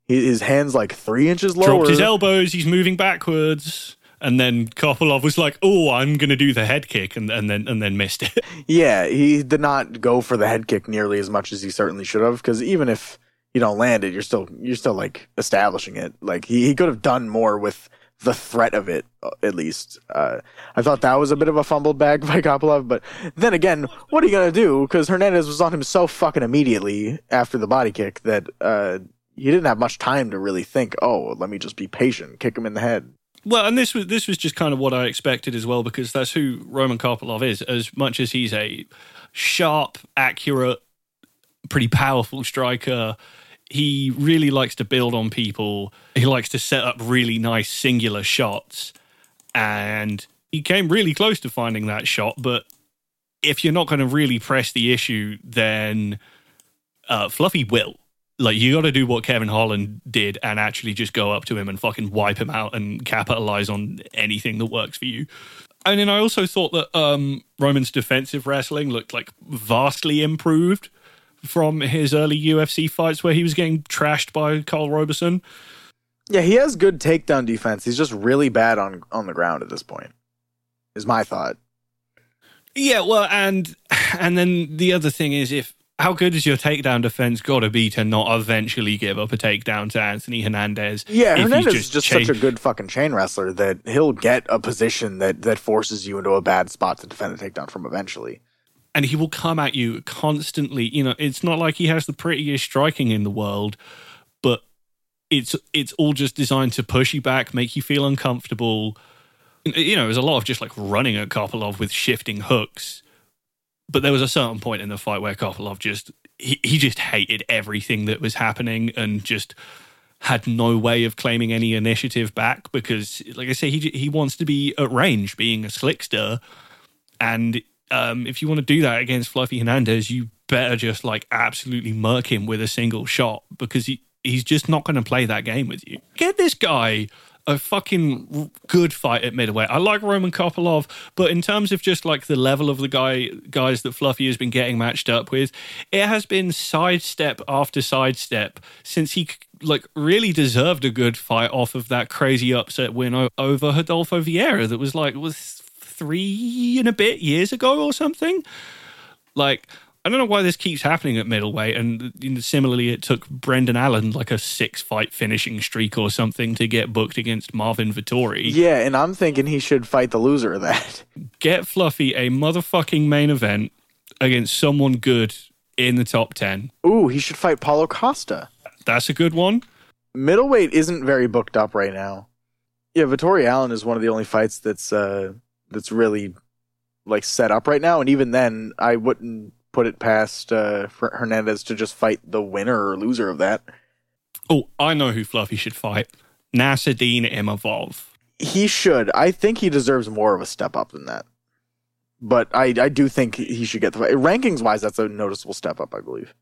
His hand's like three inches lower. Dropped his elbows. He's moving backwards. And then Kopylov was like, "Oh, I'm going to do the head kick," and, and then and then missed it. <laughs> Yeah, he did not go for the head kick nearly as much as he certainly should have. Because even if you don't land it, you're still you're still like establishing it. Like he, he could have done more with the threat of it, uh, at least. Uh, I thought that was a bit of a fumbled bag <laughs> by Kopylov, but then again, what are you gonna do? Because Hernandez was on him so fucking immediately after the body kick that uh, he didn't have much time to really think. Oh, let me just be patient, kick him in the head. Well, and this was this was just kind of what I expected as well, because that's who Roman Kopylov is. As much as he's a sharp, accurate, pretty powerful striker, he really likes to build on people. He likes to set up really nice singular shots, and he came really close to finding that shot. But if you're not going to really press the issue, then uh, Fluffy will. Like you got to do what Kevin Holland did and actually just go up to him and fucking wipe him out and capitalize on anything that works for you. And then I also thought that um, Roman's defensive wrestling looked like vastly improved from his early UFC fights where he was getting trashed by Karl Roberson. Yeah, he has good takedown defense. He's just really bad on on the ground at this point. Is my thought. Yeah, well, and and then the other thing is if how good is your takedown defense got to be to not eventually give up a takedown to Anthony Hernandez? Yeah, Hernandez just is just such a good fucking chain wrestler that he'll get a position that that forces you into a bad spot to defend a takedown from eventually. And he will come at you constantly. You know, it's not like he has the prettiest striking in the world, but it's it's all just designed to push you back, make you feel uncomfortable. You know, there's a lot of just like running at Kopylov with shifting hooks but there was a certain point in the fight where Kopylov just he, he just hated everything that was happening and just had no way of claiming any initiative back because, like I say, he he wants to be at range, being a slickster, and um, if you want to do that against Fluffy Hernandez, you better just like absolutely murk him with a single shot because he he's just not going to play that game with you. Get this guy a fucking good fight at middleweight. I like Roman Kopylov, but in terms of just like the level of the guy guys that Fluffy has been getting matched up with, it has been sidestep after sidestep since he like really deserved a good fight off of that crazy upset win over Rodolfo Vieira that was like was three and a bit years ago or something. Like I don't know why this keeps happening at middleweight. And similarly, it took Brendan Allen like a six fight finishing streak or something to get booked against Marvin Vettori. Yeah, and I'm thinking he should fight the loser of that. <laughs> Get Fluffy a motherfucking main event against someone good in the top 10. Ooh, he should fight Paulo Costa. That's a good one. Middleweight isn't very booked up right now. Yeah, Vettori Allen is one of the only fights that's uh that's really like set up right now and even then I wouldn't put it past uh, Hernandez to just fight the winner or loser of that. Oh, I know who Fluffy should fight. Nassourdine Imavov. He should. I think he deserves more of a step up than that. But I, I do think he should get the fight. Rankings wise, that's a noticeable step up, I believe.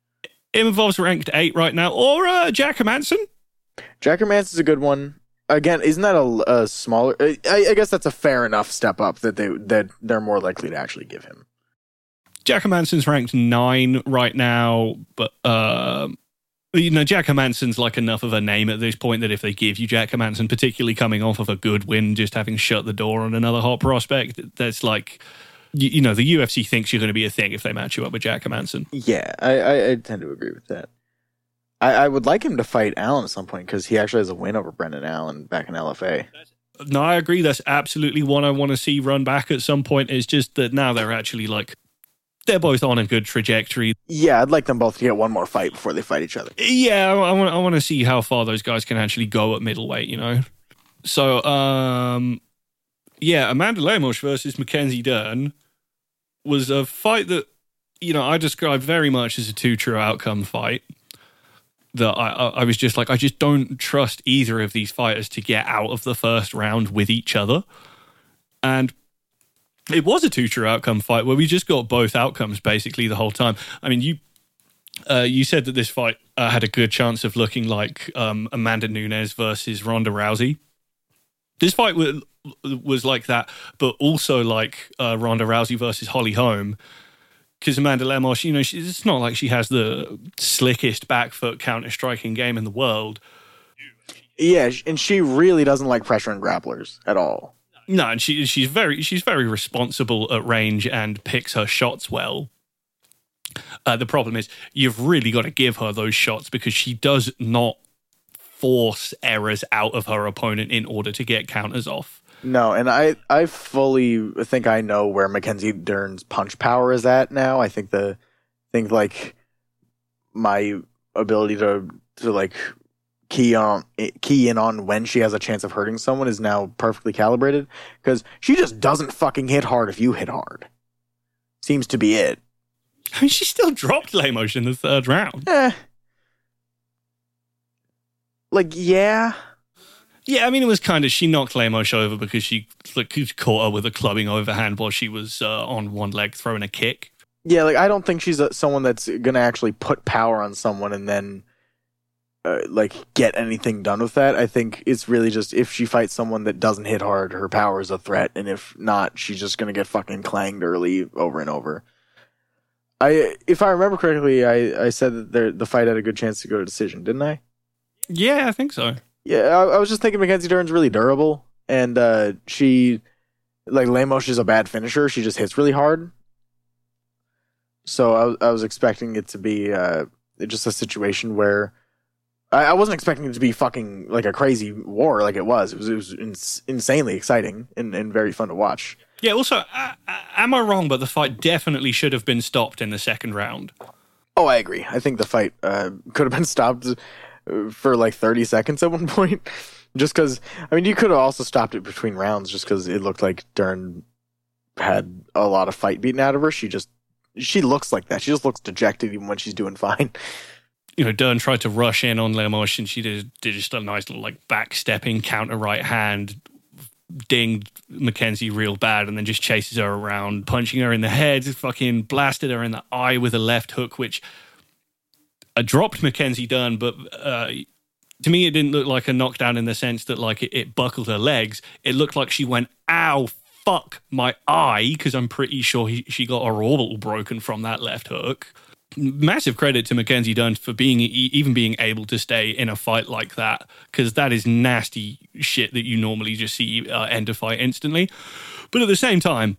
Imavov's ranked eight right now. Or uh, Jack Hermansson. Jack Hermansson's a good one. Again, isn't that a, a smaller? I, I guess that's a fair enough step up that they that they're more likely to actually give him. Jack Hermansson's ranked nine right now, but uh, you know Jack Hermansson's like enough of a name at this point that if they give you Jack Hermansson, particularly coming off of a good win, just having shut the door on another hot prospect, that's like you, you know the UFC thinks you're going to be a thing if they match you up with Jack Hermansson. Yeah, I, I, I tend to agree with that. I, I would like him to fight Allen at some point because he actually has a win over Brendan Allen back in LFA. No, I agree. That's absolutely one I want to see run back at some point. It's just that now they're actually like they're both on a good trajectory. Yeah, I'd like them both to get one more fight before they fight each other. Yeah, I want I want to see how far those guys can actually go at middleweight. You know, so um, yeah, Amanda Lemos versus Mackenzie Dern was a fight that you know I described very much as a two true outcome fight. that I, I I was just like, I just don't trust either of these fighters to get out of the first round with each other. And it was a two true outcome fight where we just got both outcomes basically the whole time. I mean, you uh, you said that this fight uh, had a good chance of looking like um, Amanda Nunes versus Ronda Rousey. This fight was, was like that, but also like uh, Ronda Rousey versus Holly Holm. Because Amanda Lemos, you know, she, it's not like she has the slickest back foot counter striking game in the world. Yeah, and she really doesn't like pressuring grapplers at all. No, and she she's very she's very responsible at range and picks her shots well. Uh, the problem is you've really got to give her those shots because she does not force errors out of her opponent in order to get counters off. No, and I I fully think I know where Mackenzie Dern's punch power is at now. I think the think like my ability to to like key on key in on when she has a chance of hurting someone is now perfectly calibrated because she just doesn't fucking hit hard if you hit hard. Seems to be it. I mean, she still dropped Lemos in the third round. Eh. Like yeah, Yeah, I mean, it was kind of she knocked Lemos over because she like, caught her with a clubbing overhand while she was uh, on one leg throwing a kick. yeah. Like I don't think she's a, someone that's gonna actually put power on someone and then uh, like get anything done with that. I think it's really just if she fights someone that doesn't hit hard, her power is a threat, and if not, she's just gonna get fucking clanged early over and over. I, if I remember correctly, I, I said that there, the fight had a good chance to go to decision, didn't I? Yeah, I think so. Yeah, I, I was just thinking Mackenzie Dern's really durable, and uh, she, like Lemos is a bad finisher. She just hits really hard. So I, was- I was expecting it to be uh, just a situation where I, I wasn't expecting it to be fucking like a crazy war like it was. It was it was ins- insanely exciting and, and very fun to watch. Yeah. Also, uh, uh, am I wrong? But the fight definitely should have been stopped in the second round. Oh, I agree. I think the fight uh, could have been <laughs> stopped uh, for like 30 seconds at one <laughs> point. Just because, I mean, you could have also stopped it between rounds just because it looked like Dern had a lot of fight beaten out of her. She just, she looks like that. She just looks dejected even when she's doing fine. <laughs> You know, Dern tried to rush in on Lemos, and she did, did just a nice little like backstepping counter right hand, dinged Mackenzie real bad, and then just chases her around, punching her in the head, fucking blasted her in the eye with a left hook, which uh, dropped Mackenzie Dern, but uh, to me, it didn't look like a knockdown in the sense that like it, it buckled her legs. It looked like she went, "Ow, fuck my eye," because I'm pretty sure he, she got her orbital broken from that left hook. Massive credit to Mackenzie Dern for being even being able to stay in a fight like that because that is nasty shit that you normally just see uh, end a fight instantly. But at the same time,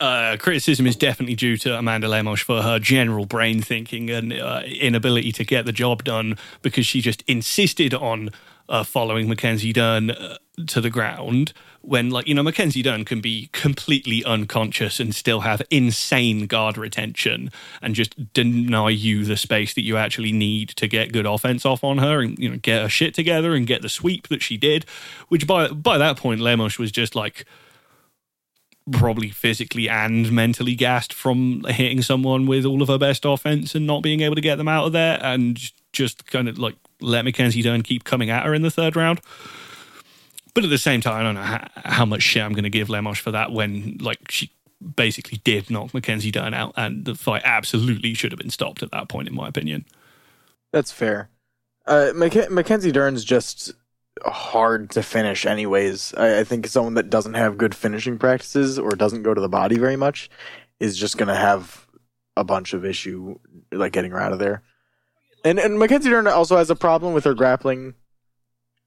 uh, criticism is definitely due to Amanda Lemos for her general brain thinking and uh, inability to get the job done because she just insisted on uh, following Mackenzie Dern uh, to the ground when, like, you know, Mackenzie Dern can be completely unconscious and still have insane guard retention and just deny you the space that you actually need to get good offense off on her and, you know, get her shit together and get the sweep that she did, which by, by that point, Lemos was just like, probably physically and mentally gassed from hitting someone with all of her best offense and not being able to get them out of there and just kind of like let Mackenzie Dern keep coming at her in the third round. But at the same time, I don't know how, how much shit I'm going to give Lemos for that when like she basically did knock Mackenzie Dern out and the fight absolutely should have been stopped at that point, in my opinion. That's fair. Uh, Mac- Mackenzie Dern's just hard to finish, anyways. I, I think someone that doesn't have good finishing practices or doesn't go to the body very much is just going to have a bunch of issue like getting her out of there. And and Mackenzie Dern also has a problem with her grappling,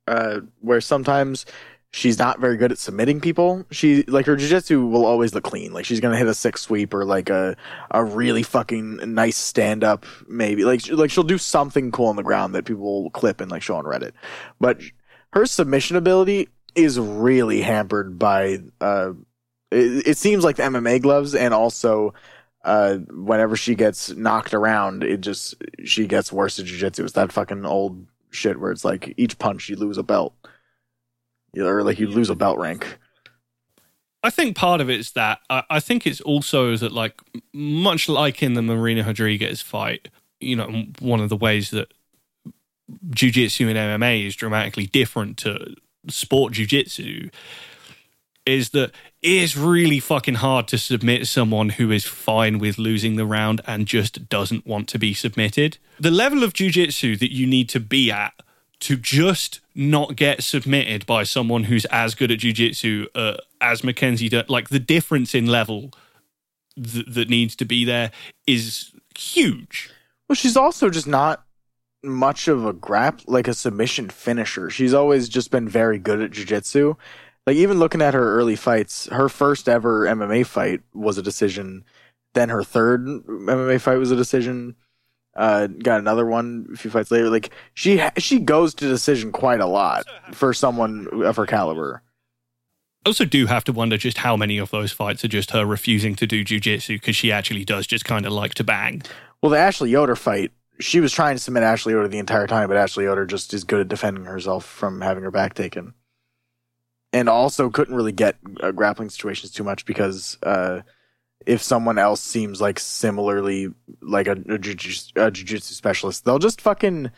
uh, where sometimes she's not very good at submitting people. She like her jiu-jitsu will always look clean. Like she's gonna hit a six sweep or like a a really fucking nice stand up maybe. Like like she'll do something cool on the ground that people will clip and like show on Reddit. But her submission ability is really hampered by uh it, it seems like the MMA gloves and also uh whenever she gets knocked around it just she gets worse at jiu-jitsu. It's that fucking old shit where it's like each punch you lose a belt. Or like you lose a belt rank. I think part of it is that I, I think it's also that like much like in the Marina Rodriguez fight, you know, one of the ways that jiu-jitsu and MMA is dramatically different to sport jiu-jitsu is that it is really fucking hard to submit someone who is fine with losing the round and just doesn't want to be submitted. The level of jiu-jitsu that you need to be at to just not get submitted by someone who's as good at jiu-jitsu uh, as Mackenzie Dern, like the difference in level th- that needs to be there is huge. Well, she's also just not much of a grap like a submission finisher. She's always just been very good at jiu-jitsu. Like even looking at her early fights, her first ever MMA fight was a decision. Then her third MMA fight was a decision. Uh, got another one a few fights later. Like she she goes to decision quite a lot for someone of her caliber. I also do have to wonder just how many of those fights are just her refusing to do jujitsu because she actually does just kind of like to bang. Well, the Ashley Yoder fight, she was trying to submit Ashley Yoder the entire time, but Ashley Yoder just is good at defending herself from having her back taken, and also couldn't really get uh, grappling situations too much because uh, if someone else seems like similarly like a, a, jiu- a jiu-jitsu specialist, they'll just fucking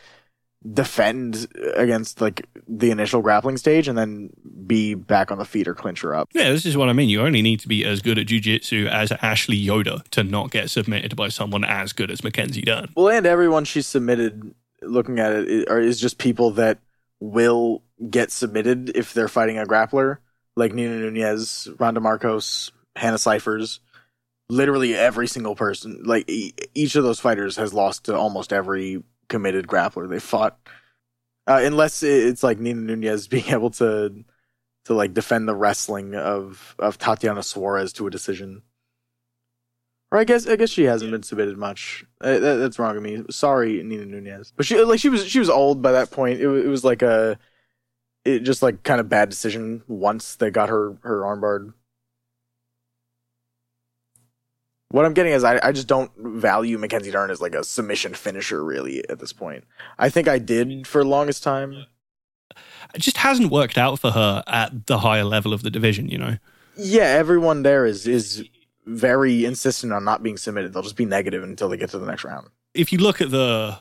defend against like the initial grappling stage and then be back on the feet or clinch her up. Yeah, this is what I mean. You only need to be as good at jiu-jitsu as Ashley Yoder to not get submitted by someone as good as Mackenzie Dern. Well, and everyone she's submitted, looking at it, is just people that will get submitted if they're fighting a grappler, like Nina Nunes, Randa Markos, Hannah Cifers. Literally every single person, like each of those fighters, has lost to almost every committed grappler they fought. Uh, unless it's like Nina Nunes <laughs> being able to to like defend the wrestling of of Tatiana Suarez to a decision. Or I guess I guess she hasn't been submitted much. Uh, that, that's wrong of me. Sorry, Nina Nunes. But she like she was she was old by that point. It, it was like a it just like kind of bad decision once they got her her armbarred. What I'm getting is I, I just don't value Mackenzie Dern as like a submission finisher really at this point. I think I did for the longest time. It just hasn't worked out for her at the higher level of the division, you know. Yeah, everyone there is is very insistent on not being submitted. They'll just be negative until they get to the next round. If you look at the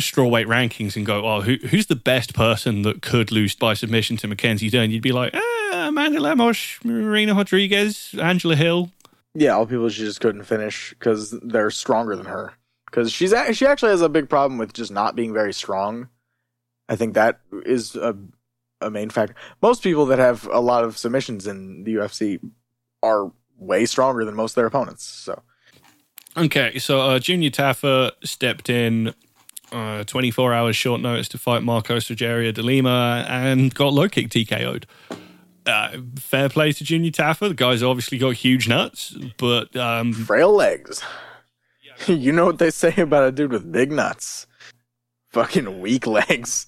strawweight rankings and go, oh, who, who's the best person that could lose by submission to Mackenzie Dern? You'd be like, ah, Amanda Lemos, Marina Rodriguez, Angela Hill, yeah, all people she just couldn't finish because they're stronger than her. Because she's she actually has a big problem with just not being very strong. I think that is a a main factor. Most people that have a lot of submissions in the UFC are way stronger than most of their opponents. So, okay, so uh, Junior Tafa stepped in. Uh, 24 hours short notice to fight Marcos Rogerio de Lima and got low kick TKO'd uh, fair play to Junior Tafa. The guy's obviously got huge nuts, but um, frail legs. <laughs> you know what they say about a dude with big nuts? Fucking weak <laughs> legs.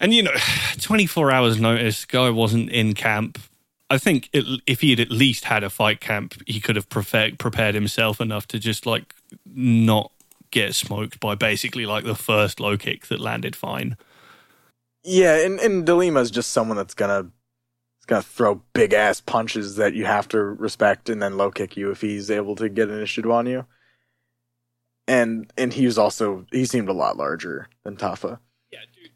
And you know, <sighs> 24 hours notice. Guy wasn't in camp. I think it, if he had at least had a fight camp, he could have prepared prepared himself enough to just like not get smoked by basically like the first low kick that landed fine. Yeah, and and de Lima's just someone that's gonna He's gonna throw big ass punches that you have to respect, and then low kick you if he's able to get initiative on you. And and he was also he seemed a lot larger than Tafa. Yeah, dude.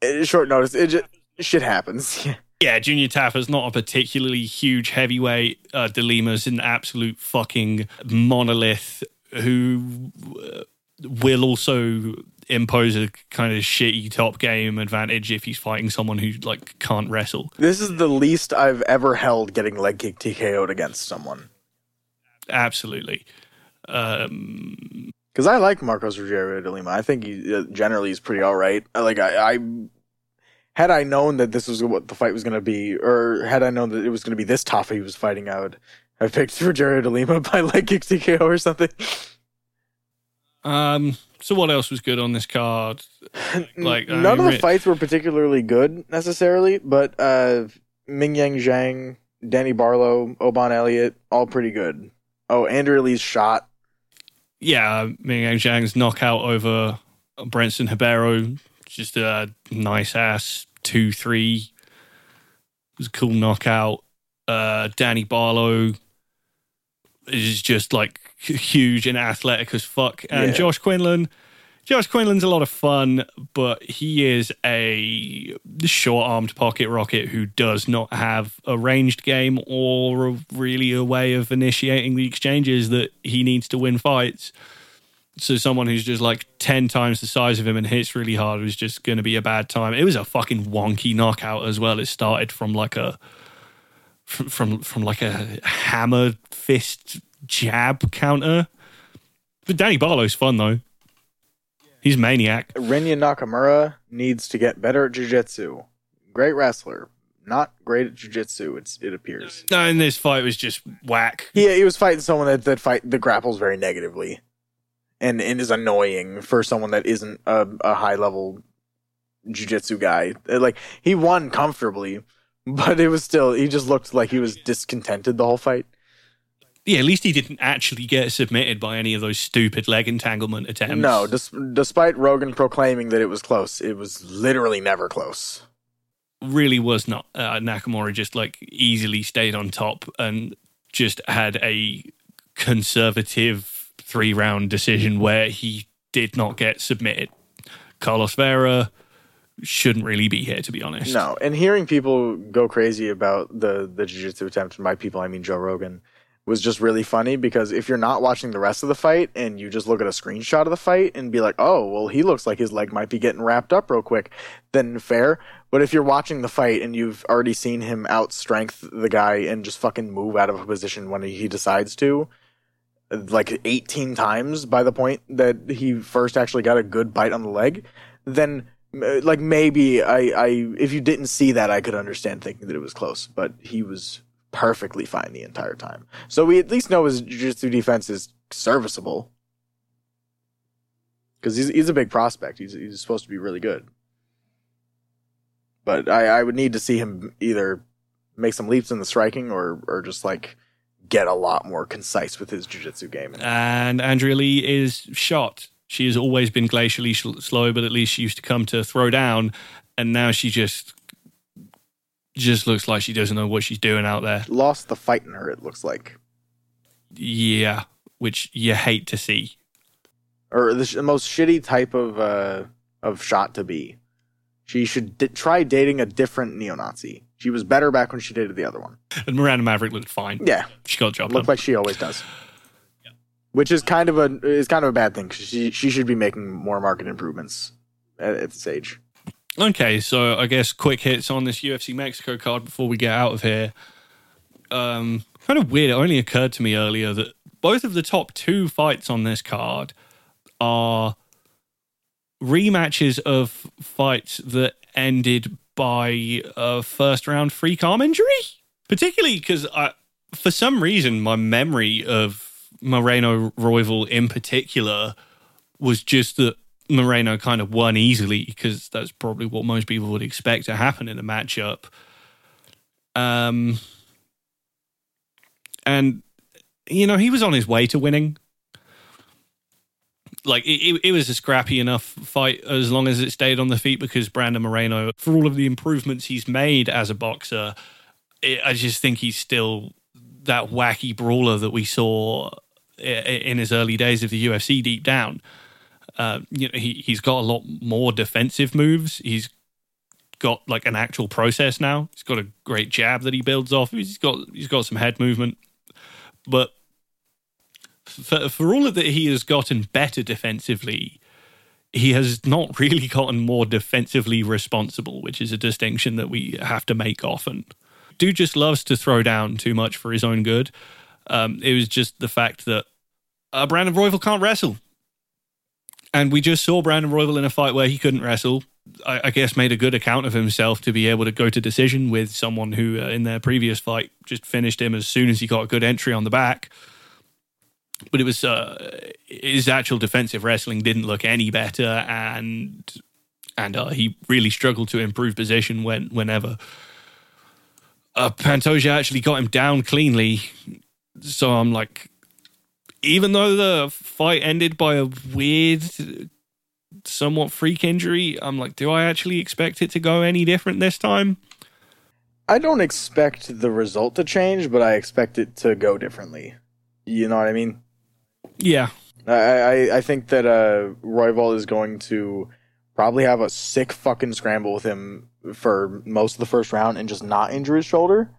dude. Eh, short notice, it just shit happens. <laughs> yeah, Junior Tafa's not a particularly huge heavyweight. Uh, de Lima's an absolute fucking monolith who uh, will also impose a kind of shitty top game advantage if he's fighting someone who like can't wrestle. This is the least I've ever held getting leg kick TKO'd against someone. Absolutely. Um because I like Marcos Rogerio de Lima. I think he uh, generally is pretty all right. Like I, I, had I known that this was what the fight was going to be, or had I known that it was going to be this tough he was fighting, I would have picked <laughs> Rogerio de Lima by leg kick TKO or something. Um, so what else was good on this card? Like none uh, of the fights were particularly good necessarily, but uh, Mingyang Zhang, Danny Barlow, Oban Elliott, all pretty good. Oh, Andrew Lee's shot. Yeah, Mingyang Zhang's knockout over Brendson Ribeiro, just a nice ass two three. It was a cool knockout. Uh, Danny Barlow is just like huge and athletic as fuck. And yeah. Josh Quinlan, Josh Quinlan's a lot of fun, but he is a short armed pocket rocket who does not have a ranged game or a, really a way of initiating the exchanges that he needs to win fights. So, someone who's just like 10 times the size of him and hits really hard was just going to be a bad time. It was a fucking wonky knockout as well. It started from like a. From, from from like a hammer fist jab counter. But Danny Barlow's fun though. He's maniac. Rinya Nakamura needs to get better at jiu-jitsu. Great wrestler, not great at jiu-jitsu. It's it appears. No, and this fight was just whack. yeah he was fighting someone that that fight the grapples very negatively, and and is annoying for someone that isn't a, a high level jiu-jitsu guy. Like he won comfortably, <laughs> but it was still he just looked like he was discontented the whole fight. Yeah, at least he didn't actually get submitted by any of those stupid leg entanglement attempts. No, des- despite Rogan proclaiming that it was close, it was literally never close. Really was not. Uh, Nakamura just like easily stayed on top and just had a conservative three round decision where he did not get submitted. Carlos Vera shouldn't really be here, to be honest. No, and hearing people go crazy about the the jiu-jitsu attempt, and by people I mean Joe Rogan, was just really funny because if you're not watching the rest of the fight and you just look at a screenshot of the fight and be like, oh, well, he looks like his leg might be getting wrapped up real quick, then fair. But if you're watching the fight and you've already seen him outstrength the guy and just fucking move out of a position when he decides to, like 18 times by the point that he first actually got a good bite on the leg, then uh, like maybe I, I if you didn't see that I could understand thinking that it was close, but he was perfectly fine the entire time. So we at least know his jiu-jitsu defense is serviceable. Because he's, he's a big prospect. He's, he's supposed to be really good. But I, I would need to see him either make some leaps in the striking or, or just like get a lot more concise with his jiu-jitsu game. And Andrea Lee is shot. She has always been glacially slow, but at least she used to come to throw down. And now she just just looks like she doesn't know what she's doing out there. Lost the fight in her, it looks like. Yeah, which you hate to see. Or the, sh- the most shitty type of uh, of shot to be. She should d- try dating a different neo-Nazi. She was better back when she dated the other one. And Miranda Maverick looked fine. Yeah, she got a job Looked done. like she always does. Which is kind of a is kind of a bad thing because she she should be making more market improvements at, at this age. Okay, so I guess quick hits on this UFC Mexico card before we get out of here. Um, kind of weird. It only occurred to me earlier that both of the top two fights on this card are rematches of fights that ended by a first round freak arm injury. Particularly because I, for some reason, my memory of Moreno Royval in particular was just that Moreno kind of won easily because that's probably what most people would expect to happen in a matchup. Um, and you know he was on his way to winning. Like it, it was a scrappy enough fight as long as it stayed on the feet because Brandon Moreno, for all of the improvements he's made as a boxer, it, I just think he's still that wacky brawler that we saw in his early days of the UFC deep down. Uh, you know, he he's got a lot more defensive moves. He's got like an actual process now. He's got a great jab that he builds off. He's got he's got some head movement, but for for all of that he has gotten better defensively, he has not <laughs> really gotten more defensively responsible, which is a distinction that we have to make often. Dude just loves to throw down too much for his own good. Um, it was just the fact that uh, Brandon Royval can't wrestle. And we just saw Brandon Royval in a fight where he couldn't wrestle. I, I, guess made a good account of himself to be able to go to decision with someone who, uh, in their previous fight, just finished him as soon as he got a good entry on the back. But it was uh, his actual defensive wrestling didn't look any better, and and uh, he really struggled to improve position when whenever. Uh, Pantoja actually got him down cleanly, so I'm like, even though the fight ended by a weird, somewhat freak injury, I'm like, do I actually expect it to go any different this time? I don't expect the result to change, but I expect it to go differently. You know what I mean? Yeah. I, I, I think that uh, Royval is going to probably have a sick fucking scramble with him for most of the first round and just not injure his shoulder.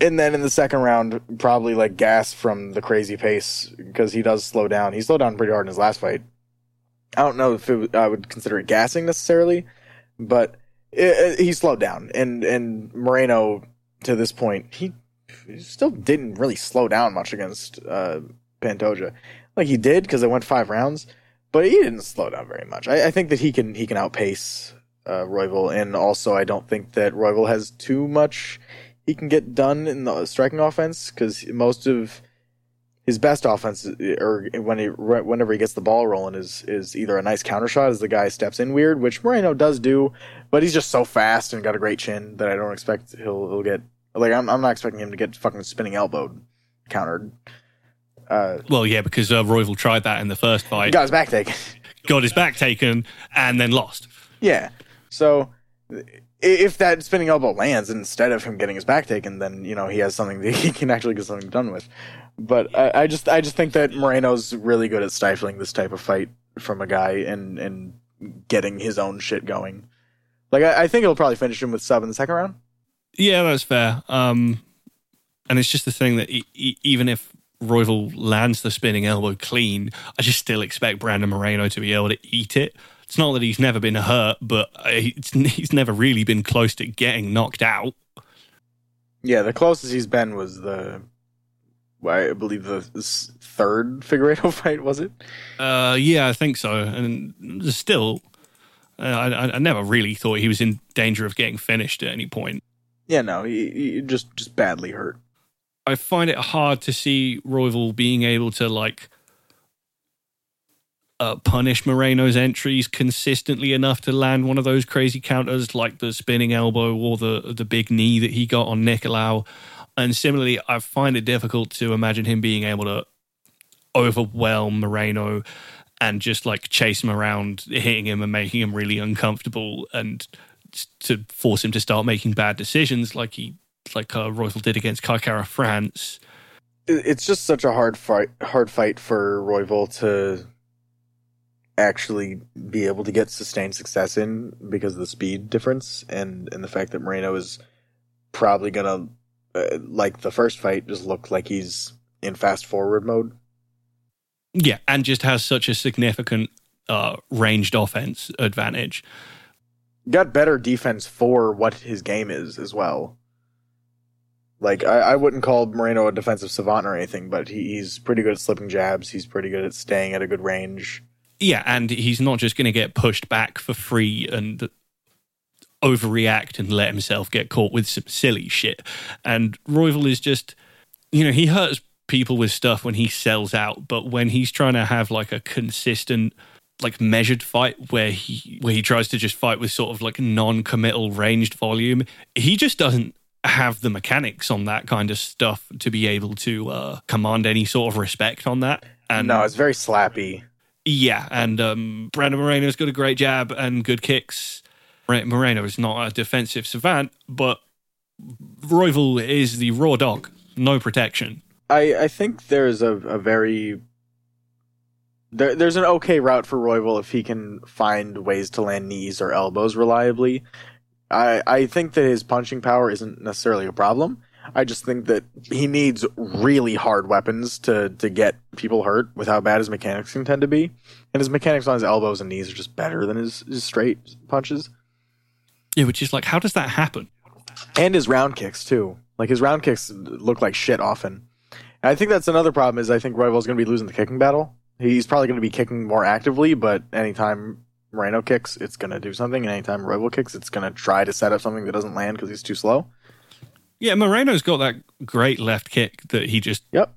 And then in the second round, probably like gas from the crazy pace because he does slow down. He slowed down pretty hard in his last fight. I don't know if it, I would consider it gassing necessarily, but it, it, he slowed down. And and Moreno to this point, he, still didn't really slow down much against uh, Pantoja. Like he did because it went five rounds, but he didn't slow down very much. I, I think that he can he can outpace uh, and also I don't think that Royval has too much he can get done in the striking offense because most of his best offense, or when he whenever he gets the ball rolling, is is either a nice counter shot as the guy steps in weird, which Moreno does do, but he's just so fast and got a great chin that I don't expect he'll he'll get like I'm I'm not expecting him to get fucking spinning elbowed countered. Uh, well, yeah, because uh, Royval tried that in the first fight. Got his back taken. got his back taken and then lost. Yeah. So if that spinning elbow lands instead of him getting his back taken, then you know he has something that <laughs> he can actually get something done with. But I, I just I just think that Moreno's really good at stifling this type of fight from a guy and and getting his own shit going. Like I, I think it'll probably finish him with sub in the second round. Yeah, that's fair. Um, and it's just the thing that e- even if Royval lands the spinning elbow clean, I just still expect Brandon Moreno to be able to eat it. It's not that he's never been hurt, but <laughs> he's never really been close to getting knocked out. Yeah, the closest he's been was the, I believe the third <laughs> Figueiredo fight, was it? Uh, yeah, I think so. And still, uh, I, I never really thought he was in danger of getting finished at any point. Yeah, no, he, he just just badly hurt. I find it hard to see Royval being able to like uh, punish Moreno's entries consistently enough to land one of those crazy counters like the spinning elbow or the the big knee that he got on Nicolau. And similarly, I find it difficult to imagine him being able to overwhelm Moreno and just like chase him around, hitting him and making him really uncomfortable and to force him to start making bad decisions like he like uh, Royval did against Kai Kara-France. It's just such a hard fight, hard fight for Royval to actually be able to get sustained success in because of the speed difference and and the fact that Moreno is probably gonna uh, like the first fight just look like he's in fast forward mode. Yeah, and just has such a significant uh, ranged offense advantage. Got better defense for what his game is as well. Like I, I wouldn't call Moreno a defensive savant or anything, but he, he's pretty good at slipping jabs. He's pretty good at staying at a good range. Yeah, and he's not just going to get pushed back for free and overreact and let himself get caught with some silly shit. And Royval is just, you know, he hurts people with stuff when he sells out, but when he's trying to have like a consistent like measured fight where he where he tries to just fight with sort of like non-committal ranged volume, he just doesn't have the mechanics on that kind of stuff to be able to uh, command any sort of respect on that. And no, it's very slappy. Yeah, and um, Brandon Moreno's got a great jab and good kicks. Moreno is not a defensive savant, but Royval is the raw dog, no protection. I, I think there's a, a very there, there's an okay route for Royval if he can find ways to land knees or elbows reliably. I I think that his punching power isn't necessarily a problem. I just think that he needs really hard weapons to to get people hurt with how bad his mechanics can tend to be. And his mechanics on his elbows and knees are just better than his, his straight punches. Yeah, which is like, how does that happen? And his round kicks too. Like his round kicks look like shit often. And I think that's another problem. Is I think Royval's going to be losing the kicking battle. He's probably going to be kicking more actively, but anytime Moreno kicks, it's going to do something, and anytime Royval kicks, it's going to try to set up something that doesn't land because he's too slow. Yeah, Moreno's got that great left kick that he just yep.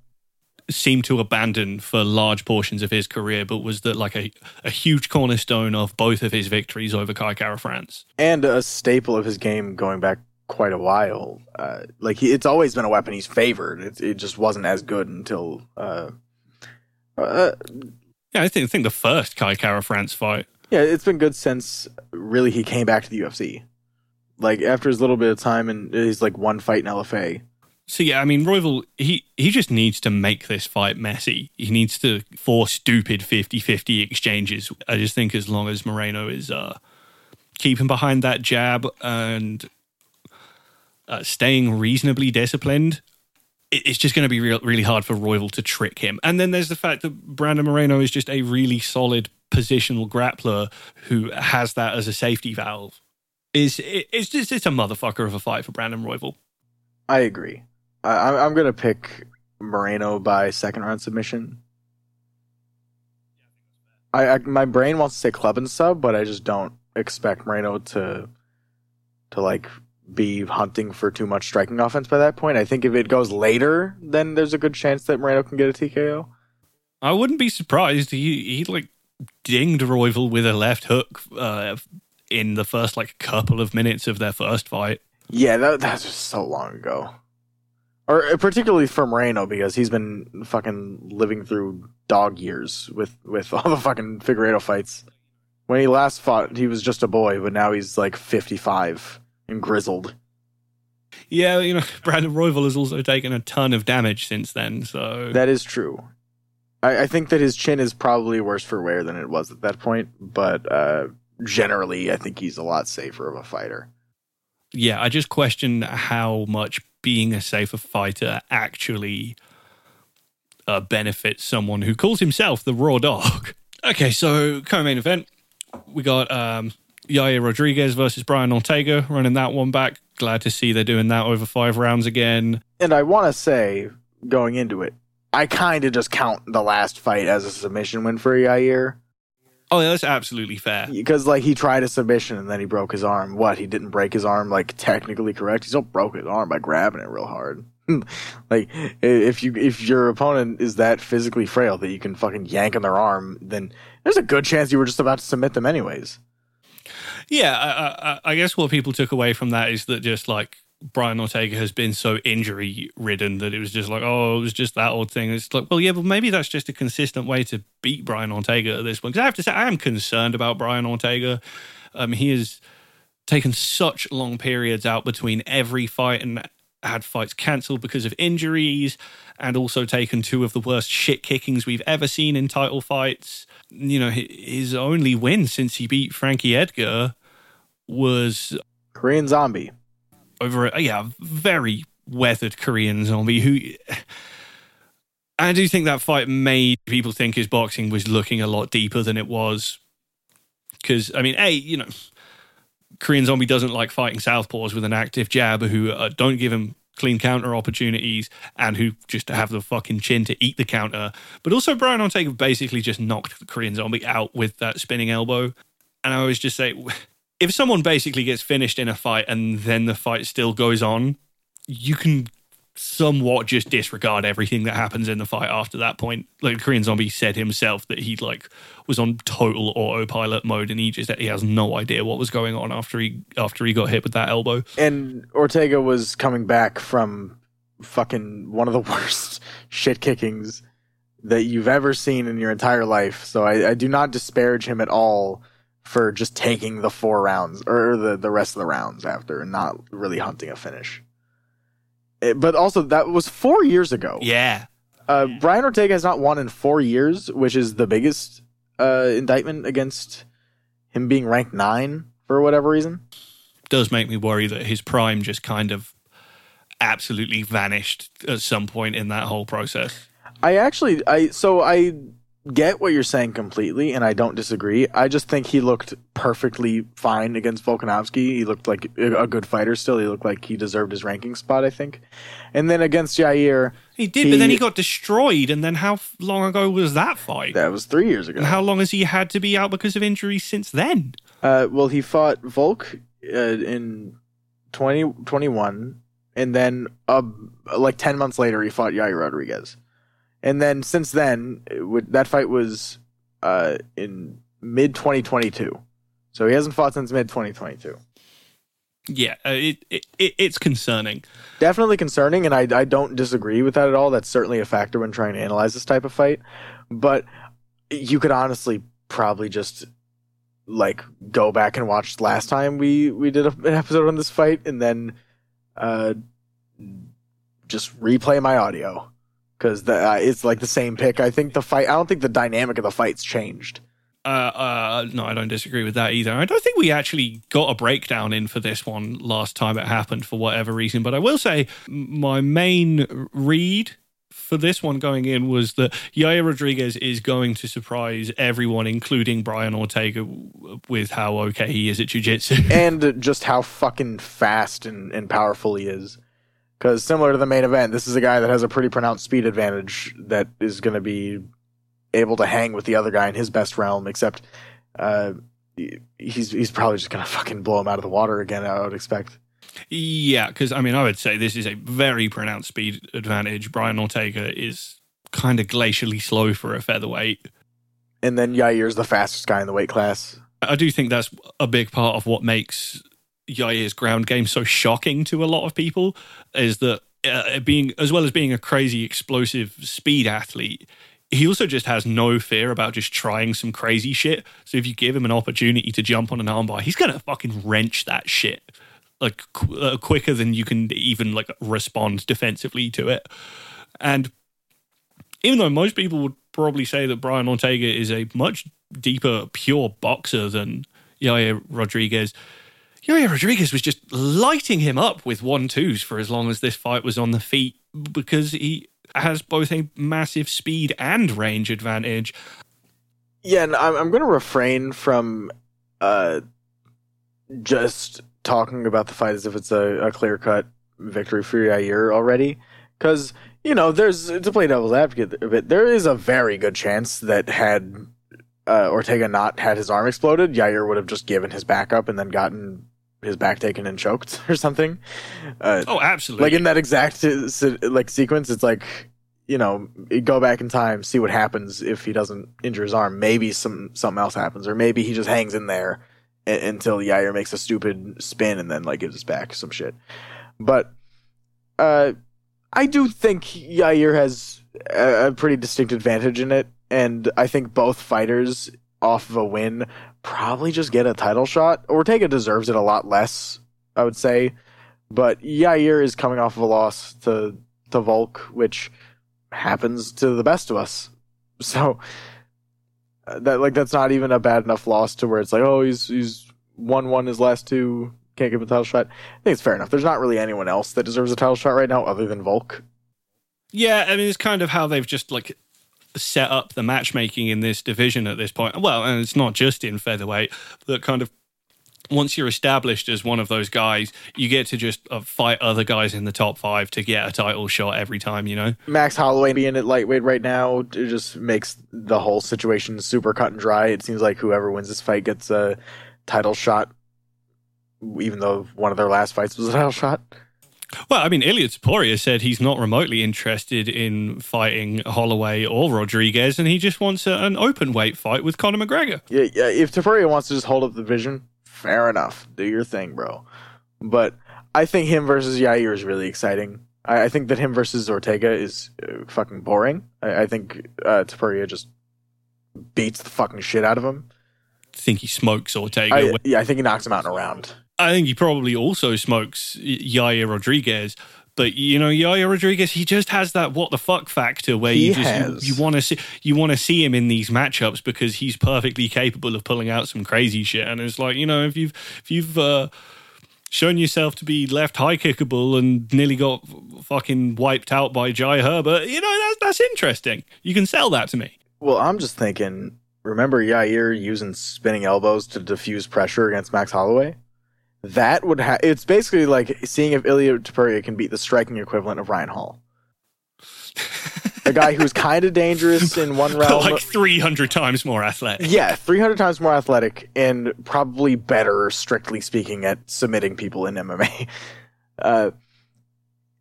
seemed to abandon for large portions of his career, but was that like a, a huge cornerstone of both of his victories over Kai Kara-France. And a staple of his game going back quite a while. Uh, like he, it's always been a weapon he's favored. It, it just wasn't as good until. Uh, uh, yeah, I think I think the first Kai Kara-France fight. Yeah, it's been good since really he came back to the UFC like after his little bit of time and he's like one fight in LFA. So yeah, I mean, Royval, he he just needs to make this fight messy. He needs to force stupid 50-50 exchanges. I just think as long as Moreno is uh, keeping behind that jab and uh, staying reasonably disciplined, it, it's just going to be real, really hard for Royval to trick him. And then there's the fact that Brandon Moreno is just a really solid positional grappler who has that as a safety valve. Is it's just it's a motherfucker of a fight for Brandon Royval. I agree. I, I'm I'm gonna pick Moreno by second round submission. I, I my brain wants to say club and sub, but I just don't expect Moreno to to like be hunting for too much striking offense by that point. I think if it goes later, then there's a good chance that Moreno can get a TKO. I wouldn't be surprised. He he like dinged Royval with a left hook uh, in the first like couple of minutes of their first fight. Yeah, that that's just so long ago. Or uh, particularly from Moreno because he's been fucking living through dog years with with <laughs> all the fucking Figueiredo fights. When he last fought, he was just a boy, but now he's like 55 and grizzled. Yeah, you know, <laughs> Brandon Royval has also taken a ton of damage since then, so That is true. I, I think that his chin is probably worse for wear than it was at that point, but uh, generally, I think he's a lot safer of a fighter. yeah, I just question how much being a safer fighter actually uh, benefits someone who calls himself the Raw Dog. <laughs> Okay, so co-main event, we got um, Yair Rodriguez versus Brian Ortega running that one back. Glad to see they're doing that over five rounds again. And I want to say, going into it, I kind of just count the last fight as a submission win for Yair. Oh, yeah, that's absolutely fair. because like he tried a submission and then he broke his arm. What? He didn't break his arm like technically correct. He still broke his arm by grabbing it real hard. <laughs> like if you if your opponent is that physically frail that you can fucking yank on their arm, then there's a good chance you were just about to submit them anyways. Yeah, I, I, I guess what people took away from that is that just like Brian Ortega has been so injury ridden that it was just like, oh, it was just that old thing. It's like, well, yeah, but maybe that's just a consistent way to beat Brian Ortega at this point. Because I have to say, I am concerned about Brian Ortega. Um, he has taken such long periods out between every fight and had fights cancelled because of injuries, and also taken two of the worst shit kickings we've ever seen in title fights. You know, his only win since he beat Frankie Edgar was Korean zombie. Over a yeah, very weathered Korean zombie who I do think that fight made people think his boxing was looking a lot deeper than it was. Because I mean, a you know, Korean zombie doesn't like fighting southpaws with an active jab who uh, don't give him clean counter opportunities and who just have the fucking chin to eat the counter. But also, Brian Ortega basically just knocked the Korean zombie out with that spinning elbow. And I always just say, if someone basically gets finished in a fight and then the fight still goes on, you can somewhat just disregard everything that happens in the fight after that point. Like Korean Zombie said himself that he like was on total autopilot mode and he just he has no idea what was going on after he after he got hit with that elbow. And Ortega was coming back from fucking one of the <laughs> worst shit kickings that you've ever seen in your entire life. So I, I do not disparage him at all for just taking the four rounds or the, the rest of the rounds after and not really hunting a finish. Eh, But also, that was four years ago. Yeah. Uh, Brian Ortega has not won in four years, which is the biggest uh, indictment against him being ranked nine for whatever reason. Does make me worry that his prime just kind of absolutely vanished at some point in that whole process. I actually, I so I get what you're saying completely, and I don't disagree. I just think he looked perfectly fine against Volkanovski. He looked like a good fighter still. He looked like he deserved his ranking spot, I think. And then against Yair, He did, but then He- he got destroyed. And then how long ago was that fight? that was three years ago. And how long has he had to be out because of injuries since then? Uh, well, he fought Volk uh, in 2021, and then uh, like 10 months later, he fought Yair Rodriguez. And then since then, would, that fight was uh, in mid 2022. So he hasn't fought since mid 2022. Yeah, uh, it, it, it it's concerning. Definitely concerning, and I, I don't disagree with that at all. That's certainly a factor when trying to analyze this type of fight. But you could honestly probably just like go back and watch last time we we did a, an episode on this fight, and then uh, just replay my audio because uh, it's like the same pick. I think the fight. I don't think the dynamic of the fight's changed. Uh, uh, no, I don't disagree with that either. I don't think we actually got a breakdown in for this one last time it happened for whatever reason. But I will say my main read for this one going in was that Yaya Rodriguez is going to surprise everyone, including Brian Ortega, with how okay he is at jiu-jitsu. <laughs> and just how fucking fast and, and powerful he is. Because similar to the main event, this is a guy that has a pretty pronounced speed advantage that is going to be able to hang with the other guy in his best realm, except uh, he's he's probably just gonna <laughs> fucking blow him out of the water again. I would expect. Yeah, because I mean, I would say this is a very pronounced speed advantage. Brian Ortega is kind of glacially slow for a featherweight, and then Yair's the fastest guy in the weight class. I do think that's a big part of what makes Yair's ground game so shocking to a lot of people is that uh, being as well as being a crazy explosive speed athlete he also just has no fear about just trying some crazy shit. So if you give him an opportunity to jump on an armbar, he's gonna fucking wrench that shit like qu- uh, quicker than you can even like respond defensively to it. And even though most people would probably say that Brian Ortega is a much deeper, pure boxer than Yair Rodriguez, Yair Rodriguez was just lighting him up with one twos for as long as this fight was on the feet because he has both a massive speed and range advantage. Yeah, and I'm, I'm going to refrain from uh, just talking about the fight as if it's a, a clear cut victory for Yair already. Because, you know, there's, to play devil's advocate a bit, there is a very good chance that had uh, Ortega not had his arm exploded, Yair would have just given his back up and then gotten his back taken and choked <laughs> or something. Uh, oh, absolutely! Like in that exact like sequence, it's like you know, go back in time, see what happens if he doesn't injure his arm. Maybe some something else happens, or maybe he just hangs in there a- until Yair makes a stupid spin and then like gives his back some shit. But uh, I do think Yair has a, a pretty distinct advantage in it, and I think both fighters off of a win probably just get a title shot. Ortega deserves it a lot less, I would say. But Yair is coming off of a loss to to Volk, which happens to the best of us. <laughs> So uh, that like that's not even a bad enough loss to where it's like, oh, he's he's won one his last two, can't give a title shot. I think it's fair enough. There's not really anyone else that deserves a title shot right now other than Volk. Yeah, I mean it's kind of how they've just like set up the matchmaking in this division at this point. Well, and it's not just in featherweight, that kind of once you're established as one of those guys, you get to just uh, fight other guys in the top five to get a title shot every time, you know? Max Holloway being at lightweight right now just makes the whole situation super cut and dry. It seems like whoever wins this fight gets a title shot, even though one of their last fights was a title shot. Well, I mean, Ilia Topuria said he's not remotely interested in fighting Holloway or Rodriguez, and he just wants a, an open weight fight with Conor McGregor. Yeah, yeah, if Topuria wants to just hold up the division, fair enough. Do your thing, bro. But I think him versus Yair is really exciting. I, I think that him versus Ortega is uh, fucking boring. I, I think uh, Topuria just beats the fucking shit out of him. I think he smokes Ortega. I, yeah, I think he knocks him out in a round. I think he probably also smokes Yaya Rodriguez. But you know, Yaya Rodriguez, he just has that what the fuck factor where he you just you, you want to see you want to see him in these matchups because he's perfectly capable of pulling out some crazy shit. And it's like you know, if you've if you've uh, shown yourself to be left high kickable and nearly got fucking wiped out by Jai Herbert, you know that's that's interesting. You can sell that to me. Well, I'm just thinking. Remember Yair using spinning elbows to diffuse pressure against Max Holloway? That would have it's basically like seeing if Ilia Topuria can beat the striking equivalent of Ryan Hall. a guy who's <laughs> kind of dangerous in one realm, like three hundred times more athletic. Yeah, three hundred times more athletic, and probably better, strictly speaking, at submitting people in MMA. <laughs> Uh,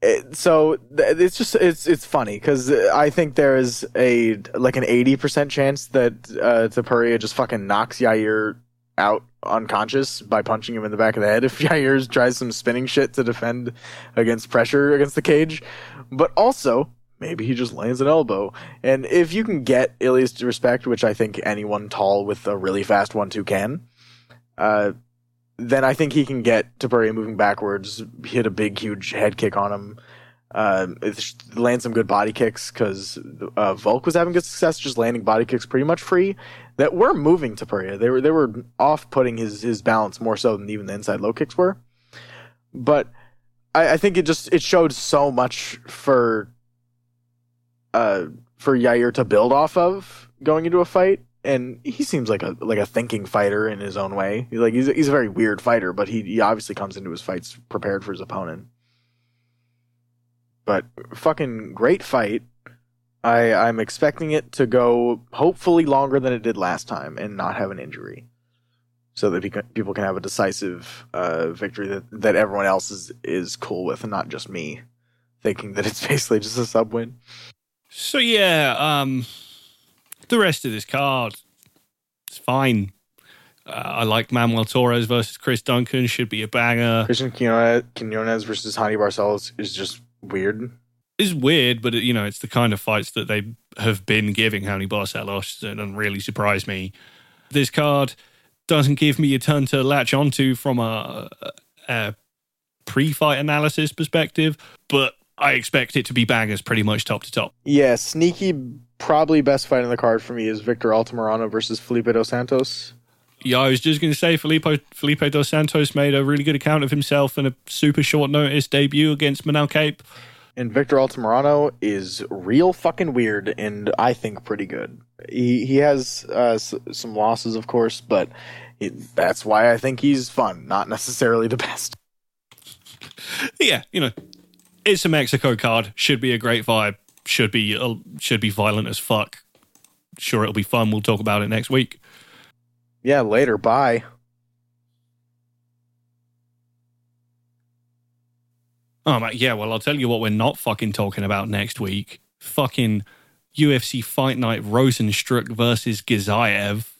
it, so it's just it's it's funny because I think there is a like an eighty percent chance that uh, Topuria just fucking knocks Yair out unconscious by punching him in the back of the head if <laughs> Yair tries some spinning shit to defend against pressure against the cage. But also, maybe he just lands an elbow. And if you can get Ilias to respect, which I think anyone tall with a really fast one two can, uh, then I think he can get Topuria moving backwards, hit a big huge head kick on him. Uh, land some good body kicks because uh, Volk was having good success just landing body kicks pretty much free that were moving Topuria. They were they were off putting his his balance more so than even the inside low kicks were. But I, I think it just it showed so much for uh for Yair to build off of going into a fight. And he seems like a like a thinking fighter in his own way. He's like he's he's a very weird fighter, but he, he obviously comes into his fights prepared for his opponent. But fucking great fight. I I'm expecting it to go hopefully longer than it did last time and not have an injury, so that people can have a decisive uh, victory that that everyone else is is cool with and not just me, thinking that it's <laughs> basically just a sub win. So yeah, um, the rest of this card, it's fine. Uh, I like Manuel Torres versus Chris Duncan should be a banger. Cristian Quiñonez versus Raoni Barcelos is just weird is weird, but it, you know, it's the kind of fights that they have been giving Raoni Barcelos. So it doesn't really surprise me. This card doesn't give me a ton to latch onto from a, a pre-fight analysis perspective, but I expect it to be bangers pretty much top to top. Yeah, sneaky, probably best fight in the card for me is Victor Altamirano versus Felipe dos Santos. Yeah, I was just going to say Felipe Felipe dos Santos made a really good account of himself in a super short notice debut against Manel Kape. And Victor Altamirano is real fucking weird and I think pretty good. He he has uh, s- some losses, of course, but it, that's why I think he's fun, not necessarily the best. yeah, you know, it's a Mexico card. Should be a great vibe. Should be uh, should be violent as fuck. Sure, it'll be fun. We'll talk about it next week. Yeah, later. Bye. Oh, my, yeah. Well, I'll tell you what we're not fucking talking about next week. Fucking UFC Fight Night Rozenstruik versus Gaziev.